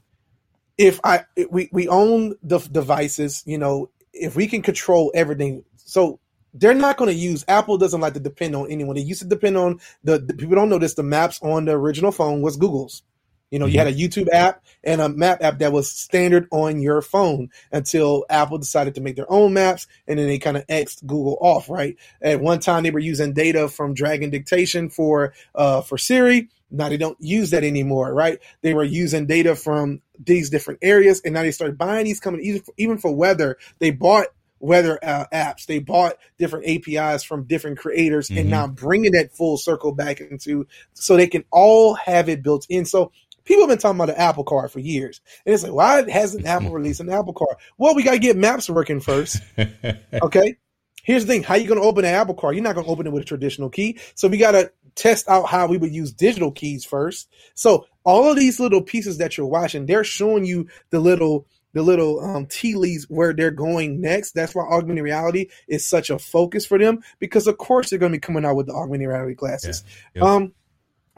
if I we we own the devices, you know, if we can control everything, so they're not going to use Apple doesn't like to depend on anyone. They used to depend on the, the, people don't know this. The maps on the original phone was Google's. You know, you had a YouTube app and a map app that was standard on your phone until Apple decided to make their own maps and then they kind of Xed Google off, right? At one time they were using data from Dragon Dictation for uh for Siri. Now they don't use that anymore, right? They were using data from these different areas and now they started buying these coming even for, even for weather. They bought weather uh, apps. They bought different APIs from different creators Mhm. and now bringing that full circle back into so they can all have it built in. So people have been talking about the Apple Card for years. And it's like, why hasn't Apple (laughs) released an Apple Card? Well, we got to get maps working first. (laughs) Okay. Here's the thing. How you going to open an Apple Card? You're not going to open it with a traditional key. So we got to test out how we would use digital keys first. So all of these little pieces that you're watching, they're showing you the little the little um, tea leaves where they're going next. That's why augmented reality is such a focus for them because, of course, they're going to be coming out with the augmented reality glasses. Yeah. Um,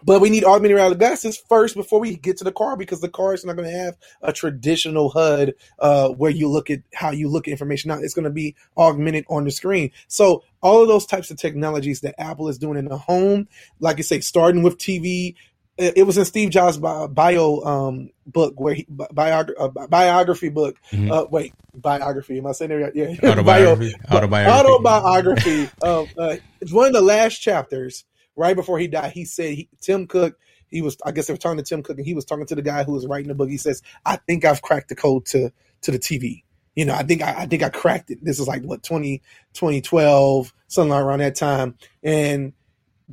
but we need augmented reality glasses first before we get to the car because the car is not going to have a traditional HUD uh, where you look at how you look at information. Now it's going to be augmented on the screen. So all of those types of technologies that Apple is doing in the home, like I say, starting with TV. It it was in Steve Jobs' bio, um, book where he biog- uh, biography book. Mhm. Uh, wait, biography. Am I saying that right? Yeah, Autobiography. Bio- Autobiography. autobiography. um, uh, it's one of the last chapters. Right before he died, he said he, Tim Cook. He was, I guess, they were talking to Tim Cook, and he was talking to the guy who was writing the book. He says, "I think I've cracked the code to to the TV. You know, I think I, I think I cracked it. This is like what 20, 2012, something like around that time, and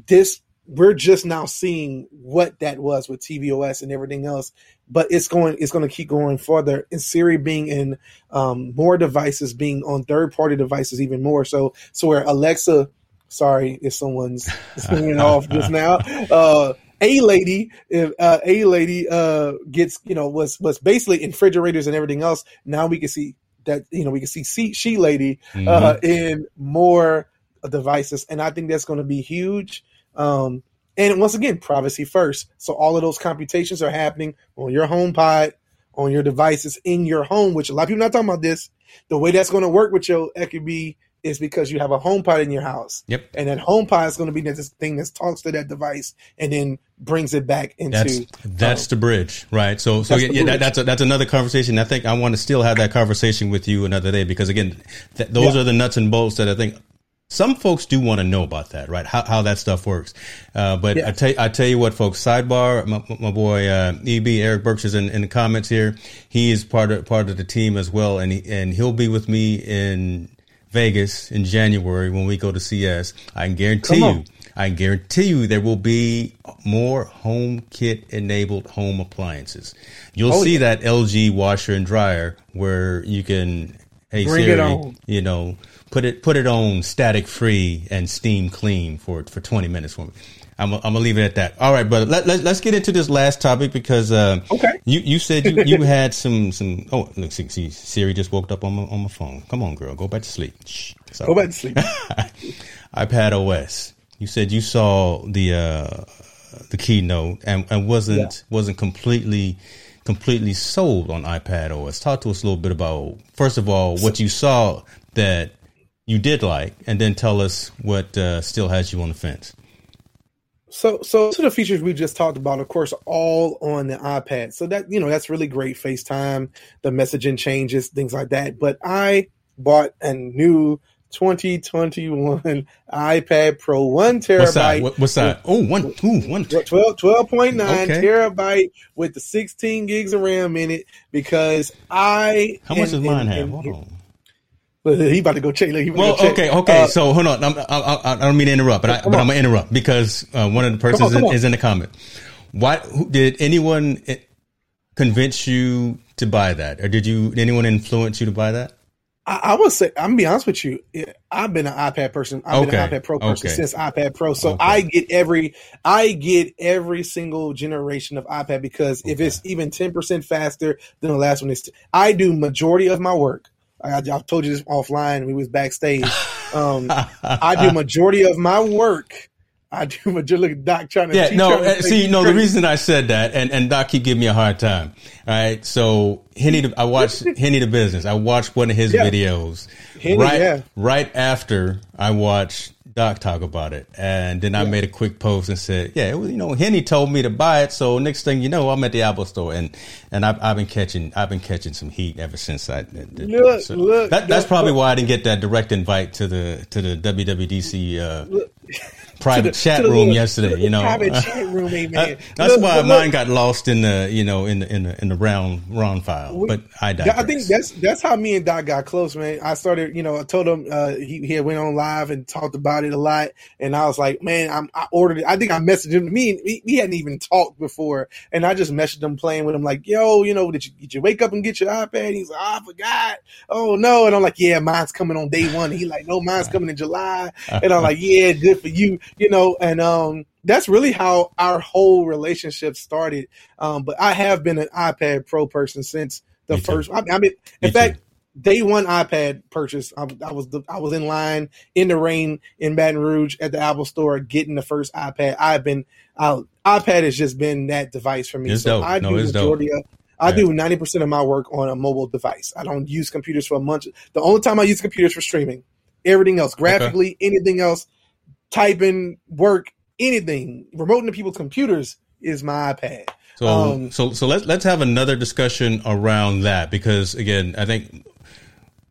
this." We're just now seeing what that was with tvOS and everything else, but it's going it's going to keep going further. And Siri being in um, more devices, being on third party devices, even more so. So where Alexa sorry if someone's (laughs) swinging off just now. Uh, a lady, if uh, a lady uh, gets, you know, was was basically in refrigerators and everything else. Now we can see that, you know, we can see she, she lady uh, Mhm. in more devices, and I think that's going to be huge. Um, and once again, privacy first. So all of those computations are happening on your home pod, on your devices in your home, which a lot of people not talking about this. The way that's going to work with your Ecobee is because you have a home pod in your house. Yep. And that home pod is going to be this thing that talks to that device and then brings it back into. That's that's the bridge, right? So so That's yeah, yeah that, that's a, that's another conversation. I think I want to still have that conversation with you another day because again, th- those Yeah. are the nuts and bolts that I think some folks do want to know about that, right? How how that stuff works. Uh, but Yeah. I tell I tell you what, folks. Sidebar, my, my boy uh, Eb Eric Burks is in, in the comments here. He is part of part of the team as well, and he, and he'll be with me in Vegas in January when we go to CES. I can guarantee you. I guarantee you there will be more HomeKit enabled home appliances. You'll Oh, see yeah. that LG washer and dryer where you can hey Bring Siri, you know, put it put it on static free and steam clean for for 20 minutes for me. I'm, I'm gonna leave it at that. All right, brother. Let, let, let's get into this last topic because uh, Okay. you you said you, you (laughs) had some some oh look see, see Siri just woke up on my on my phone. Come on, girl, go back to sleep. Shh. Go back to sleep. (laughs) iPad OS. You said you saw the uh, the keynote and, and wasn't Yeah. wasn't completely completely sold on iPad OS. Talk to us a little bit about first of all what you saw that you did like, and then tell us what uh, still has you on the fence. So, so are the features we just talked about, of course, all on the iPad. So that you know that's really great. FaceTime, the messaging changes, things like that. But I bought a new 2021 iPad Pro, one terabyte. What's that? What, what's that? Oh, one, two, one. 12, 12.9 Okay. terabyte with the 16 gigs of RAM in it because I. How much does mine have? Hold on. (laughs) He about to go check. Look, he Well, to go check. okay, okay. Uh, so hold on. I'm, I, I, I don't mean to interrupt, but, I, but on. I'm gonna interrupt because uh, one of the persons come is, on. is in the comment. Why who, did anyone eh, convince you to buy that, or did you? Did anyone influence you to buy that? I, I would say, I'm gonna be honest with you. I've been an iPad person. I've been an iPad Pro person okay. since iPad Pro. So Okay. I get every, I get every single generation of iPad because if it's even 10% faster than the last one, it's, I do majority of my work. I, I told you this offline. We was backstage. (laughs) Um, I do majority of my work. I do (laughs) majority. Look at Doc trying to. Yeah, no. uh, See, no. The reason I said that, and and Doc keep giving me a hard time. All right, so Henny, the, I watched (laughs) Henny the business. I watched one of his Yeah. videos. Henny, right, yeah. right after I watched Doc talk about it, and then I made a quick post and said, "Yeah, was, you know, Henny told me to buy it, so next thing you know, I'm at the Apple Store, and and I've, I've been catching I've been catching some heat ever since I did look, so look, that, that's probably why I didn't get that direct invite to the to the WWDC uh, private the, chat room little, yesterday. You know, private (laughs) chat room, man. that's look, why mine got lost in the you know in the in the in the round round file. We, but I digress. I think that's that's how me and Doc got close, man. I started, you know, I told him uh, he he went on live and talked about it a lot, and I was like, man, I'm, i ordered it. I think I messaged him. Me, we, we hadn't even talked before, and I just messaged him playing with him, like, yo, you know, did you did you wake up and get your iPad? He's like, oh, I forgot. Oh no, and I'm like, yeah, mine's coming on day one. He like, no, mine's uh-huh. coming in July, uh-huh. and I'm like, yeah, good for you, you know, and um, that's really how our whole relationship started. Um, but I have been an iPad Pro person since the Me first. I, I, mean, in Me fact, too. day one iPad purchase, I, I, was the, I was in line in the rain in Baton Rouge at the Apple Store getting the first iPad. I've been uh, iPad has just been that device for me. It's so dope. I do no, majority dope. of I yeah. do ninety percent of my work on a mobile device. I don't use computers for a month. The only time I use computers for streaming. Everything else, graphically, okay. anything else, typing, work, anything, remoting to people's computers is my iPad. So, um, so, so let's let's have another discussion around that because again, I think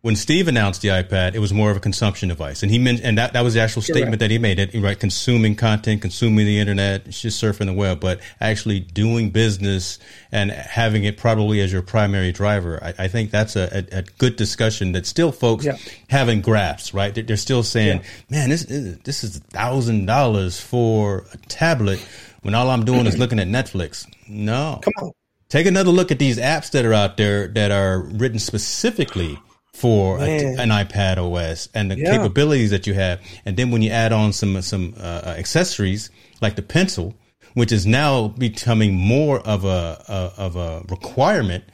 when Steve announced the iPad, it was more of a consumption device, and he meant, and that, that was the actual statement right. that he made. It right, consuming content, consuming the internet, just surfing the web, but actually doing business and having it probably as your primary driver. I, I think that's a, a, a, good discussion that still folks yeah. haven't grasped. Right, they're, they're still saying, yeah. "Man, this this is a thousand dollars for a tablet." When all I'm doing is looking at Netflix. No, come on. Take another look at these apps that are out there that are written specifically for a, an iPad OS and the yeah. capabilities that you have. And then when you add on some some uh, uh, accessories like the pencil, which is now becoming more of a, a of a requirement.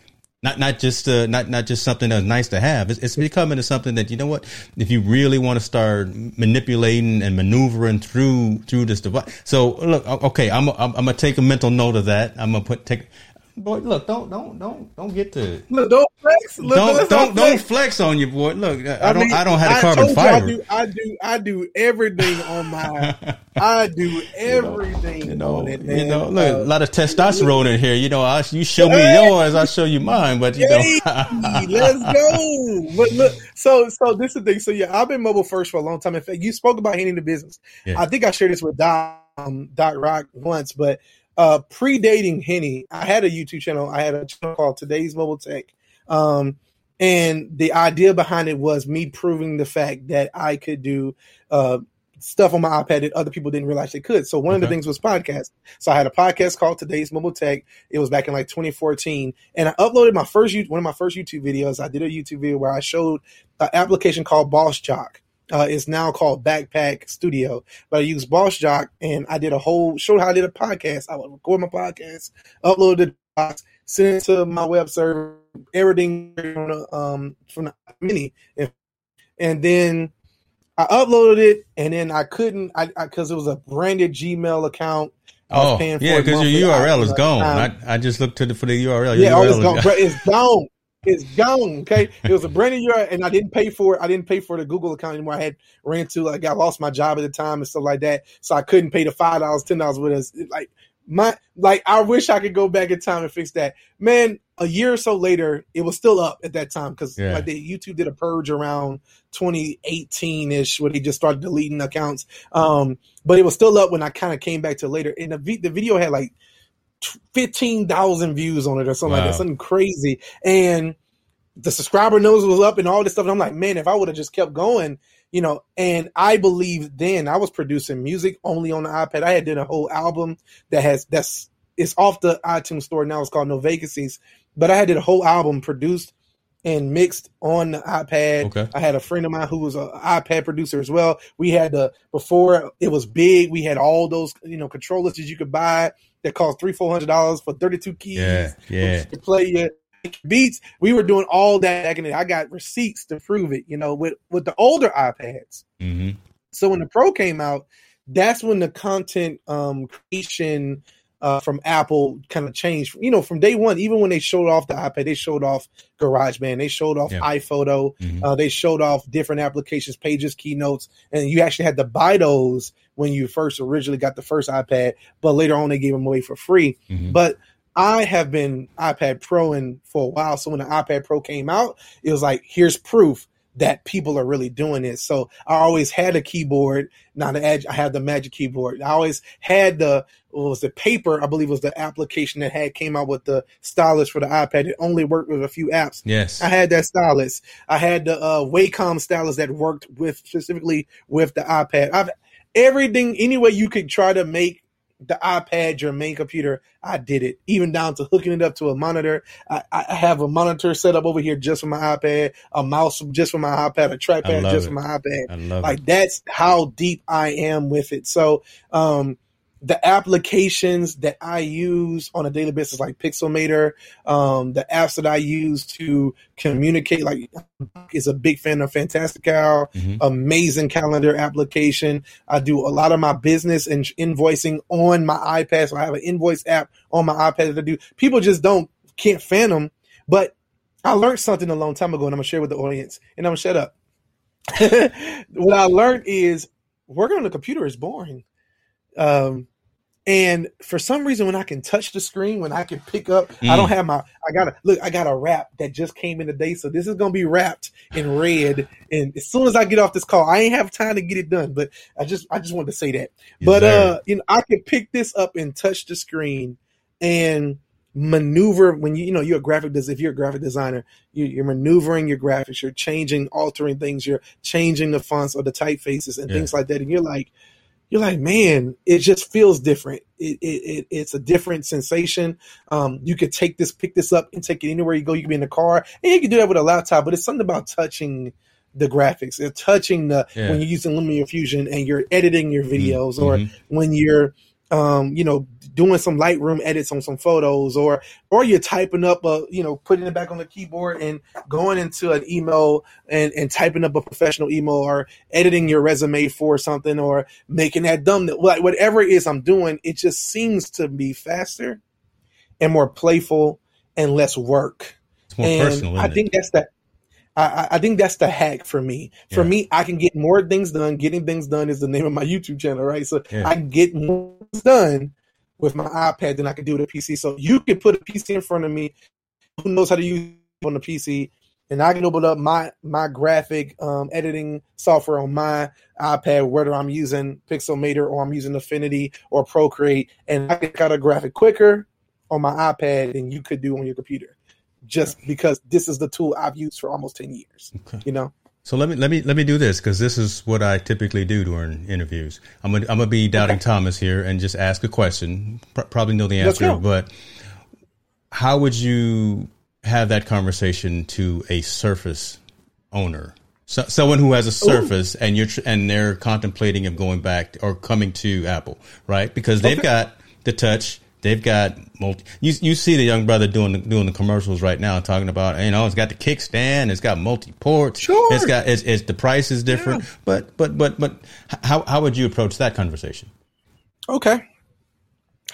Not not just uh, not not just something that's nice to have. It's, it's becoming something that you know what. If you really want to start manipulating and maneuvering through through this device, so look, okay, I'm I'm, I'm gonna take a mental note of that. I'm gonna put take Boy, look, don't don't don't don't get to look, don't flex. Look, don't don't don't flex on you, boy. Look, I, I don't mean, I don't have a carbon fiber. I do I do I do everything on my (laughs) I do everything you know, it, You know, look, uh, a lot of testosterone in here. You know, I, you show me yours, I show you mine. But you know, let's go. (laughs) But look, so so this is the thing. So yeah, I've been mobile first for a long time. In fact, you spoke about hitting the business. Yeah. I think I shared this with Doc um, Doc Rock once, but uh, predating Henny, I had a YouTube channel. I had a channel called Today's Mobile Tech. Um, and the idea behind it was me proving the fact that I could do uh, stuff on my iPad that other people didn't realize they could. So one okay. of the things was podcast. So I had a podcast called Today's Mobile Tech. It was back in like 2014, and I uploaded my first one of my first YouTube videos. I did a YouTube video where I showed an application called Bossjock uh, is now called Backpack Studio. But I used Bossjock and I did a whole showed how I did a podcast. I would record my podcast, upload the box, send it to my web server, everything from the, um, from the mini, and, and then I uploaded it, and then I couldn't, I because it was a branded Gmail account. oh, yeah, because your URL is gone. I, I just looked to the, for the URL. Your yeah, URL oh, it's gone. It's gone is gone. Okay, it was a brand new year, and I didn't pay for it. I didn't pay for the Google account anymore. I had ran to like I lost my job at the time and stuff like that, so I couldn't pay the five dollars, ten dollars with us. Like my like, I wish I could go back in time and fix that. Man, a year or so later, it was still up at that time because yeah. like the YouTube did a purge around 2018 ish, where they just started deleting accounts. Um, but it was still up when I kind of came back to later, and the the video had like 15,000 views on it or something wow. like that, something crazy. And the subscriber numbers was up and all this stuff. And I'm like, man, if I would have just kept going, you know, and I believe then I was producing music only on the iPad. I had done a whole album that has, that's, it's off the iTunes store now. It's called No Vacancies, but I had did a whole album produced and mixed on the iPad. Okay. I had a friend of mine who was an iPad producer as well. We had the before it was big. We had all those you know controllers that you could buy that cost three four hundred dollars for thirty two keys. Yeah, yeah. To play your beats. We were doing all that back in the, I got receipts to prove it. You know, with with the older iPads. Mm-hmm. So when the Pro came out, that's when the content um, creation uh, from Apple kind of changed. You know, from day one, even when they showed off the iPad, they showed off GarageBand, they showed off Yeah. iPhoto, Mhm. uh, they showed off different applications, pages, keynotes, and you actually had to buy those when you first originally got the first iPad, but later on they gave them away for free. Mhm. But I have been iPad Pro in for a while, so when the iPad Pro came out, it was like here's proof that people are really doing it. So I always had a keyboard. not the Edge, I had the Magic Keyboard. I always had the what was the paper? I believe was the application that had came out with the stylus for the iPad. It only worked with a few apps. Yes. I had that stylus. I had the uh, Wacom stylus that worked with specifically with the iPad. I've everything any way you could try to make the iPad your main computer. I did it, even down to hooking it up to a monitor. I, I have a monitor set up over here just for my iPad, a mouse just for my iPad, a trackpad just it. for my iPad like it. that's how deep I am with it. So um the applications that I use on a daily basis, like Pixelmator, um, the apps that I use to communicate, like is a big fan of Fantastical, Mhm. amazing calendar application. I do a lot of my business and invoicing on my iPad. So I have an invoice app on my iPad that I do. People just don't can't fathom, but I learned something a long time ago, and I'm gonna share with the audience, and I'm gonna shut up. (laughs) what I learned is working on the computer is boring. Um, and for some reason, when I can touch the screen, when I can pick up, I don't Mm. have my. I got to look. I got a wrap that just came in today, so this is gonna be wrapped in red. And as soon as I get off this call, I ain't have time to get it done. But I just, I just wanted to say that. Yes, but sir. uh, you know, I can pick this up and touch the screen and maneuver when you you know you're a graphic des- if you're a graphic designer you, you're maneuvering your graphics you're changing altering things you're changing the fonts or the typefaces and Yeah. things like that and you're like you're like man it just feels different. It, it, it it's a different sensation. Um you could take this pick this up and take it anywhere you go. You can be in the car and you can do that with a laptop but it's something about touching the graphics. And touching the Yeah. when you're using LumaFusion and you're editing your videos or Mhm. when you're um, you know, doing some Lightroom edits on some photos, or or you're typing up a, you know, putting it back on the keyboard and going into an email and and typing up a professional email, or editing your resume for something, or making that thumbnail, like whatever it is I'm doing, it just seems to be faster and more playful and less work It's more and personal. I think it? that's the I, I- think that's the hack for me. For Yeah. me, I can get more things done. Getting things done is the name of my YouTube channel, right? So Yeah. I get more things done with my iPad than I can do with a PC. So you can put a PC in front of me. Who knows how to use it on the PC? And I can open up my my graphic um, editing software on my iPad, whether I'm using Pixelmator or I'm using Affinity or Procreate, and I can cut a graphic quicker on my iPad than you could do on your computer just because this is the tool I've used for almost 10 years. Okay. You know? So let me let me let me do this because this is what I typically do during interviews. I'm gonna I'm gonna be doubting Thomas here and just ask a question. Pr- probably know the answer, but how would you have that conversation to a Surface owner, so, someone who has a Surface and you're tr- and they're contemplating of going back or coming to Apple, right? Because they've Okay. got the touch. They've got multi. You you see the young brother doing the, doing the commercials right now, talking about you know it's got the kickstand, it's got multi ports, Sure. it's got it's, it's the price is different, Yeah. but but but but how how would you approach that conversation? Okay.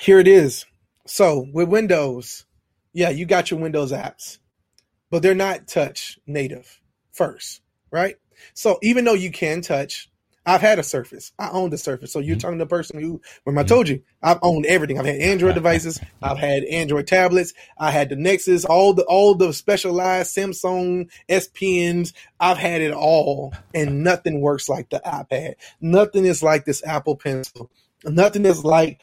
Here it is. So with Windows, yeah, you got your Windows apps, but they're not touch native first, right? So even though you can touch, I've had a Surface. I owned a Surface. So you're Mhm. talking to the person who, when I told you, I've owned everything. I've had Android (laughs) devices. I've had Android tablets. I had the Nexus, all the all the specialized Samsung S Pens. I've had it all, and nothing works like the iPad. Nothing is like this Apple Pencil. Nothing is like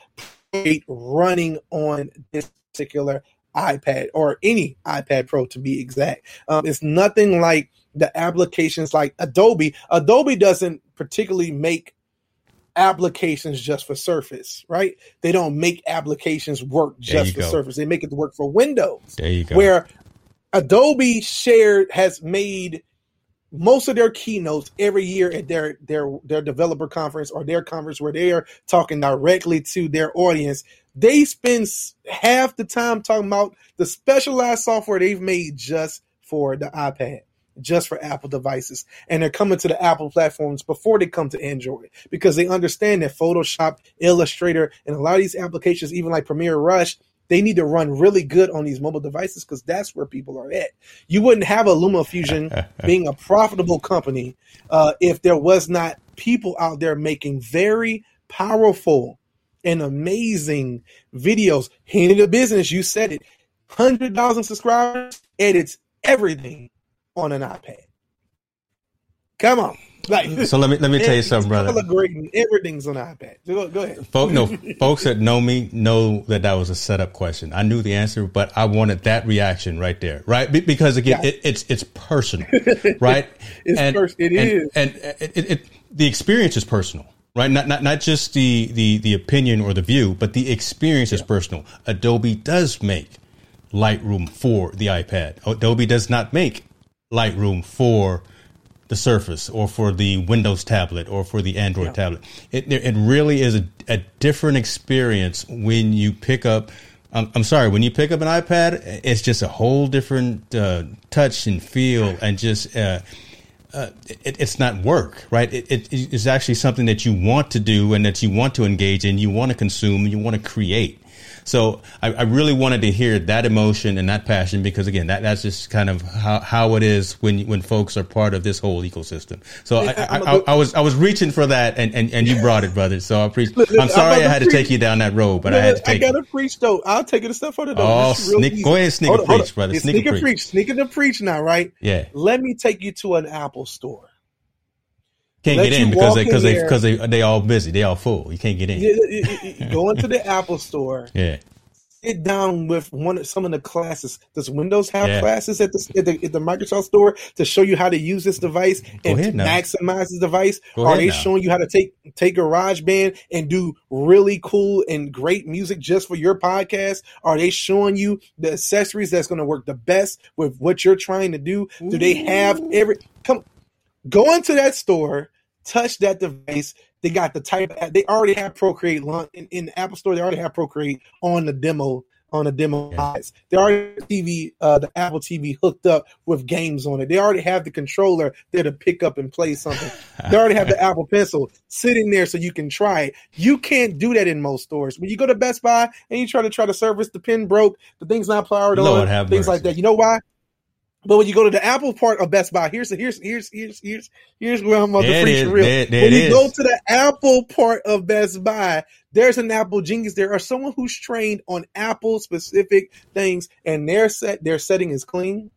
running on this particular iPad or any iPad Pro to be exact. Um, it's nothing like the applications like Adobe. Adobe doesn't particularly make applications just for Surface, right? They don't make applications work just for go. Surface. They make it work for Windows There you go. where Adobe shared has made most of their keynotes every year at their their their developer conference or their conference where they are talking directly to their audience. They spend half the time talking about the specialized software they've made just for the iPad. Just for Apple devices. And they're coming to the Apple platforms before they come to Android because they understand that Photoshop, Illustrator, and a lot of these applications, even like Premiere Rush, they need to run really good on these mobile devices because that's where people are at. You wouldn't have a LumaFusion (laughs) being a profitable company uh, if there was not people out there making very powerful and amazing videos. Handing the business, you said it. 100,000 subscribers edits everything on an iPad. Come on. Like, (laughs) so let me let me tell you (laughs) something, brother. Grading, everything's on iPad. Go, go ahead. Folk, no, (laughs) folks that know me know that that was a setup question. I knew the answer, but I wanted that reaction right there, right? Because again, yeah. it, it's it's personal, right? it's and, pers- it and, is. and, uh, it, it, the experience is personal, right? Not not not just the the the opinion or the view, but the experience yeah. is personal. Adobe does make Lightroom for the iPad. Adobe does not make Lightroom for the Surface or for the Windows tablet or for the Android yeah. tablet. It, it really is a, a, different experience when you pick up. I'm, I'm, sorry, when you pick up an iPad, it's just a whole different uh, touch and feel, and just uh, uh, it, it's not work, right? It, it, it's actually something that you want to do and that you want to engage in, you want to consume, you want to create. So I, I, really wanted to hear that emotion and that passion because again, that, that's just kind of how, how it is when when folks are part of this whole ecosystem. So I, I, I, was I was reaching for that and, and, and you brought it, brother. So I appreciate. I'm sorry I had to take you down that road, but I had to take. I got to preach though. I'll take it a step further though. Oh, sneak, go ahead, sneak hold a preach, brother. Sneak, sneak a preach. preach. Sneak a preach now, right? Yeah. Let me take you to an Apple store can't Let get in because they because they because they they all busy. They all full. You can't get in. You, you, you, go into the Apple store. (laughs) Yeah. Sit down with one of some of the classes. Does Windows have yeah. classes at the, at the, at the Microsoft store to show you how to use this device and maximize this device? Go Are they now. showing you how to take take GarageBand and do really cool and great music just for your podcast? Are they showing you the accessories that's going to work the best with what you're trying to do? Do they have every come? Go into that store touch that device. They got the type. They already have Procreate in, in the Apple Store. They already have Procreate on the demo on the demo. They already have TV, uh, the Apple TV hooked up with games on it. They already have the controller there to pick up and play something. (laughs) they already have the Apple Pencil sitting there so you can try it. You can't do that in most stores. When you go to Best Buy and you try to try to service, the pin broke, the thing's not powered Lord on, things mercy. like that. You know why? But when you go to the Apple part of Best Buy, here's here's here's here's here's here's where I'm about to preach real. There, there when you is. go to the Apple part of Best Buy, there's an Apple genius there, or someone who's trained on Apple specific things, and their set their setting is clean.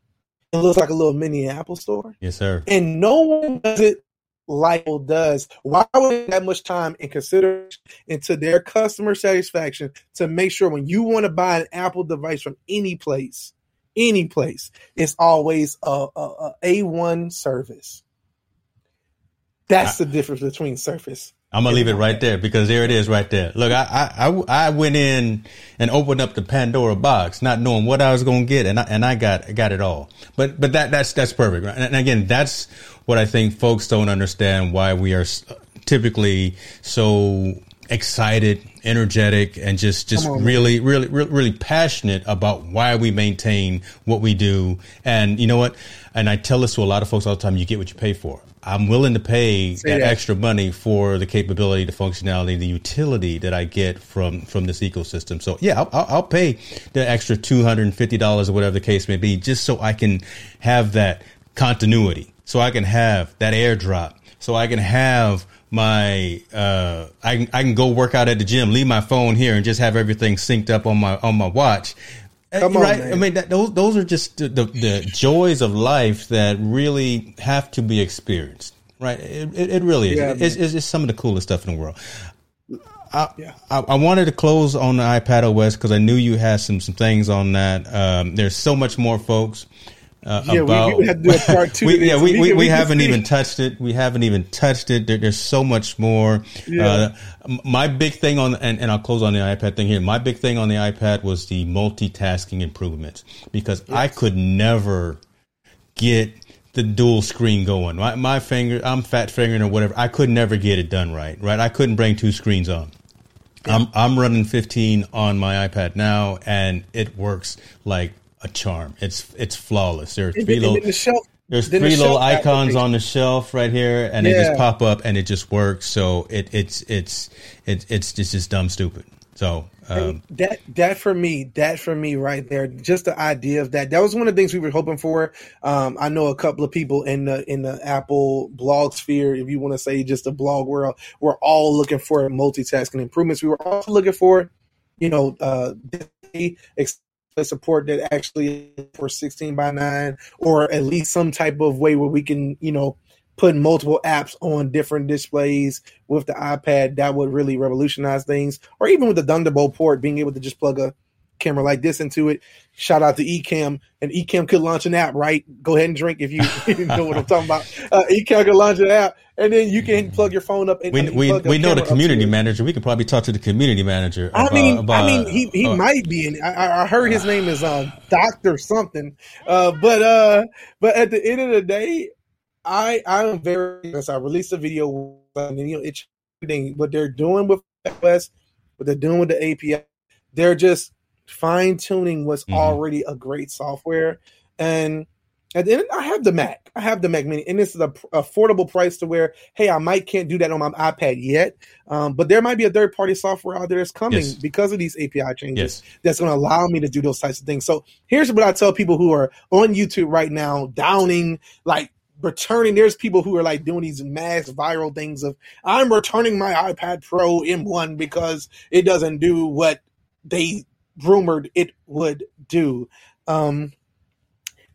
It looks like a little mini Apple store. Yes, sir. And no one does it like Apple does. Why would that much time and consideration into their customer satisfaction to make sure when you want to buy an Apple device from any place? Any place, it's always a, a, a one service. That's I, the difference between Surface. I'm gonna leave it right there because there it is right there. Look, I, I I went in and opened up the Pandora box, not knowing what I was gonna get, and I and I got got it all. But but that that's that's perfect. Right? And again, that's what I think folks don't understand why we are typically so excited, energetic, and just just on, really, really, really, really passionate about why we maintain what we do. And you know what? And I tell this to a lot of folks all the time: you get what you pay for. I'm willing to pay that, that, extra money for the capability, the functionality, the utility that I get from from this ecosystem. So yeah, I'll, I'll pay the extra two hundred and fifty dollars or whatever the case may be, just so I can have that continuity, so I can have that airdrop, so I can have my uh I can I can go work out at the gym, leave my phone here, and just have everything synced up on my on my watch. Uh, Come on, right? Man. I mean, that, those those are just the, the, the joys of life that really have to be experienced. Right? It, it, it really is. Yeah, it's, it's, it's, some of the coolest stuff in the world. I, yeah. I, I, wanted to close on the iPad OS because I knew you had some some things on that. Um, there's so much more, folks uh, yeah, about. We, we had to do a part two. (laughs) we, yeah, we, we, we, haven't even touched it. We haven't even touched it. There, there's so much more. Yeah. Uh, my big thing on and, and I'll close on the iPad thing here. My big thing on the iPad was the multitasking improvements because yes. I could never get the dual screen going. My, my finger, I'm fat fingering or whatever. I could never get it done right. Right, I couldn't bring two screens on. I'm I'm running 15 on my iPad now, and it works like a charm. It's it's flawless. There are three and, little. And the shelf There's Then the three little icons on the shelf right here, and they just pop up, and it just works. So it, it's it's it's it's just just dumb stupid. So um, that that for me, that for me right there, just the idea of that. That was one of the things we were hoping for. Um, I know a couple of people in the in the Apple blog sphere, if you want to say just the blog world, we're all looking for multitasking improvements. We were also looking for, you know, uh, support that actually for 16 by 9 or at least some type of way where we can you know put multiple apps on different displays with the ipad that would really revolutionize things. Or even with the thunderbolt port being able to just plug a camera like this into it shout out to Ecamm and Ecamm could launch an app right go ahead and drink if you, (laughs) you know what i'm talking about uh, Ecamm could launch an app and then you can plug your phone up and we we, we know the community manager. We could probably talk to the community manager. I about- mean, about- I mean, he he uh, might be in. I- I, heard his name is um Doctor something, uh, but uh, but at the end of the day, I I'm very. I released a video, and you know, it's what they're doing with OS, what they're doing with the API. They're just fine tuning what's Mhm. already a great software, and and then I have the Mac. I have the Mac Mini, and this is a p- affordable price to where, hey, I might can't do that on my iPad yet, um, but there might be a third party software out there that's coming Yes. because of these API changes yes, that's going to allow me to do those types of things. So here's what I tell people who are on YouTube right now, downing, like returning. There's people who are like doing these mass viral things of I'm returning my iPad Pro M1 because it doesn't do what they rumored it would do. Um,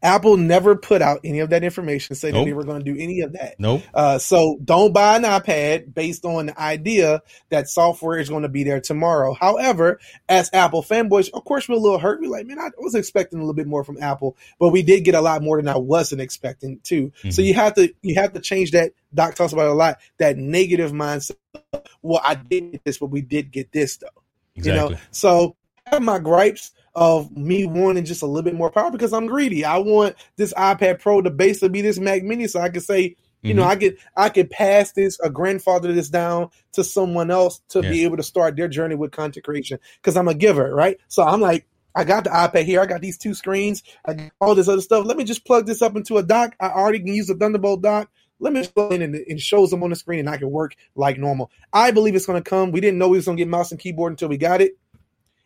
Apple never put out any of that information, say that Nope. they were going to do any of that. nope. Uh, so don't buy an iPad based on the idea that software is going to be there tomorrow. However, as Apple fanboys, of course, we're a little hurt. We're like, man, I was expecting a little bit more from Apple, but we did get a lot more than I wasn't expecting too. So Mhm. you have to you have to change that. Doc talks about it a lot. That negative mindset. Well, I did get this, but we did get this though. Exactly. You know, so have my gripes of me wanting just a little bit more power because I'm greedy. I want this iPad Pro to basically be this Mac Mini, so I can say, you know, Mhm. I could I could pass this or grandfather this down to someone else to be able to start their journey with content creation because I'm a giver, right? So I'm like. I got the iPad here. I got these two screens. I got all this other stuff. Let me just plug this up into a dock. I already can use a Thunderbolt dock. Let me just plug in and it shows them on the screen and I can work like normal. I believe it's going to come. We didn't know we was going to get mouse and keyboard until we got it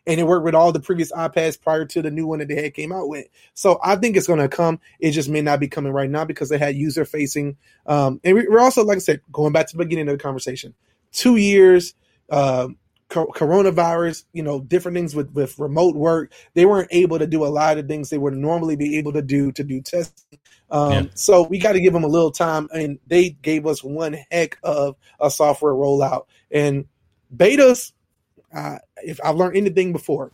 and it worked with all the previous iPads prior to the new one that they had came out with. So I think it's going to come. It just may not be coming right now because they had user facing. Um, and we- we're also, like I said, going back to the beginning of the conversation, two years, um, co- coronavirus, you know, different things with, with remote work. They weren't able to do a lot of things they would normally be able to do to do testing. Um, Yeah. So we got to give them a little time. And they gave us one heck of a software rollout. And betas, uh, if I've learned anything before,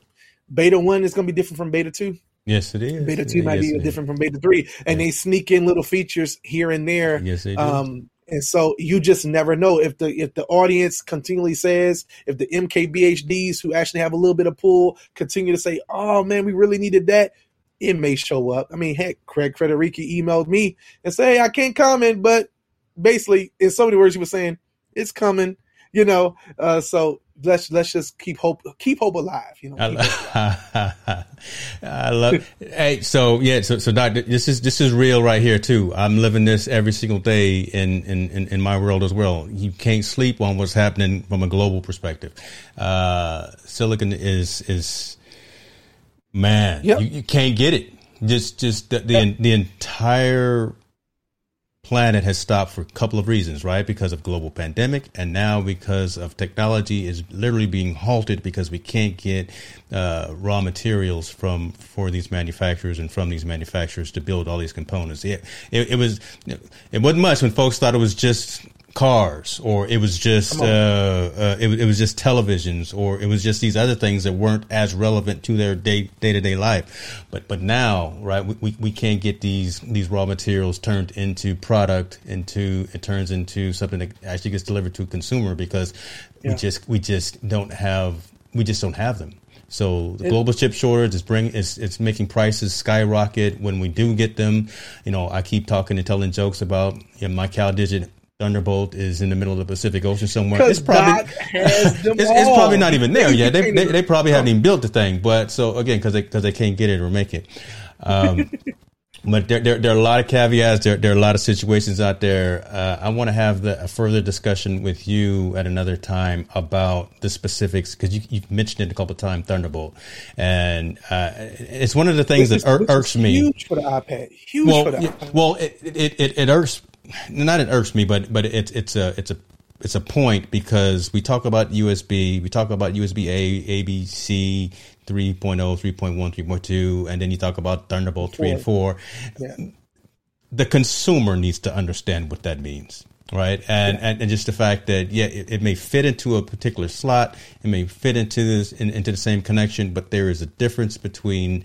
beta one is going to be different from beta two. Yes, it is. Beta two might be different from beta three, and they sneak in little features here and there. Yes, they do. Um, and so you just never know if the if the audience continually says if the MKBHDs who actually have a little bit of pull continue to say, "Oh man, we really needed that," it may show up. I mean, heck, Craig Federighi emailed me and say, "Hey, I can't comment," but basically, in so many words, he was saying it's coming. You know, uh, so let's let's just keep hope keep hope alive. You know, I, keep hope alive. lo- (laughs) I love. hey, so yeah, so so Doc, this is this is real right here too. I'm living this every single day in in in, in my world as well. You can't sleep on what's happening from a global perspective. Uh, silicon is is man, Yep. you, you can't get it. Just just the the, the entire planet has stopped for a couple of reasons, right? Because of global pandemic, and now because of technology is literally being halted because we can't get uh, raw materials from for these manufacturers and from these manufacturers to build all these components. It, it was it wasn't much when folks thought it was just cars or it was just uh, uh, it, it was just televisions or it was just these other things that weren't as relevant to their day day to day life. But but now, right, we, we, can't get these these raw materials turned into product into it turns into something that actually gets delivered to a consumer because we just we just don't have we just don't have them. So the global chip shortage is bring it's it's making prices skyrocket when we do get them. You know, I keep talking and telling jokes about you know, my CalDigit Thunderbolt is in the middle of the Pacific Ocean somewhere. It's probably (laughs) it's, it's probably not even there yet. They, they, they probably haven't even built the thing. But so again, because they because they can't get it or make it. Um, (laughs) but there, there, there, are a lot of caveats. There, there are a lot of situations out there. Uh, I want to have the, a further discussion with you at another time about the specifics because you, you've mentioned it a couple of times, Thunderbolt, and uh, it's one of the things that ir- irks me. Huge for the iPad. Huge well, for the iPad. Well, it, it, it, it irks, not it irks me, but but it's it's a it's a it's a point because we talk about USB, we talk about USB A, ABC, 3.0, 3.1, 3.2, and then you talk about Thunderbolt 3 and 4. Yeah. The consumer needs to understand what that means, right? And, yeah. and, and just the fact that, yeah, it, it, may fit into a particular slot, it may fit into this in, into the same connection, but there is a difference between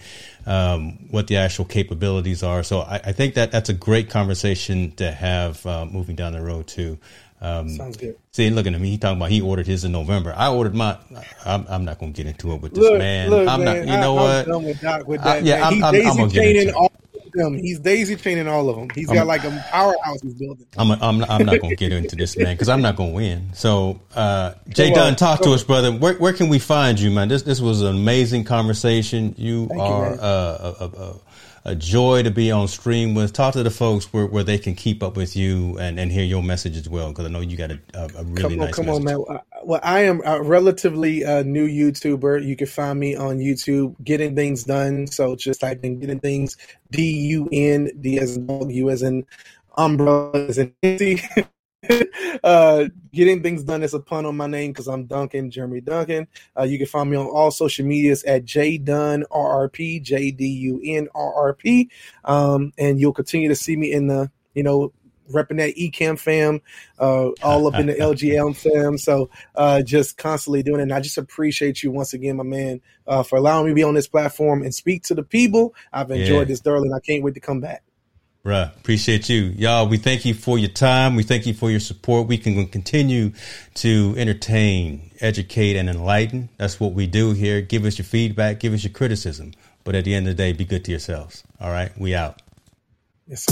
um, what the actual capabilities are. So I, I, think that that's a great conversation to have uh, moving down the road too. Um, Sounds good. See, looking at me, he talking about he ordered his in November. I ordered my. I'm, I'm not going to get into it with this look, man. Look, I'm man, not. You know I, what? I'm with Doc with that. I, yeah, I'm, I'm, I'm gonna get into all of them. He's daisy chaining all of them. He's got like a powerhouse he's building. I'm. A, I'm. I'm not going to get into this man because I'm not going to win. So, uh, Jay Dunn, talk to us, brother. Where, where can we find you, man? This this was an amazing conversation. You Thank are you, uh, a, a, a a joy to be on stream with. Talk to the folks where, where they can keep up with you and, and hear your message as well, because I know you got a, a, really come on, nice come message. on, man. Well, I am a relatively uh, new YouTuber. You can find me on YouTube, Getting Things Done. So just type in Getting Things D U N D as in dog, U as in umbrella as in (laughs) (laughs) uh, getting things done is a pun on my name because I'm Duncan, Jeremy Duncan. Uh, you can find me on all social medias at JDunRRP, J D U N R R P. Um, and you'll continue to see me in the, you know, repping that Ecamm fam, uh, all up in the (laughs) LGM fam. So uh, just constantly doing it. And I just appreciate you once again, my man, uh, for allowing me to be on this platform and speak to the people. I've enjoyed yeah. this thoroughly and I can't wait to come back. Right. Appreciate you. Y'all, we thank you for your time. We thank you for your support. We can continue to entertain, educate, and enlighten. That's what we do here. Give us your feedback, give us your criticism. But at the end of the day, be good to yourselves. All right. We out. Yes.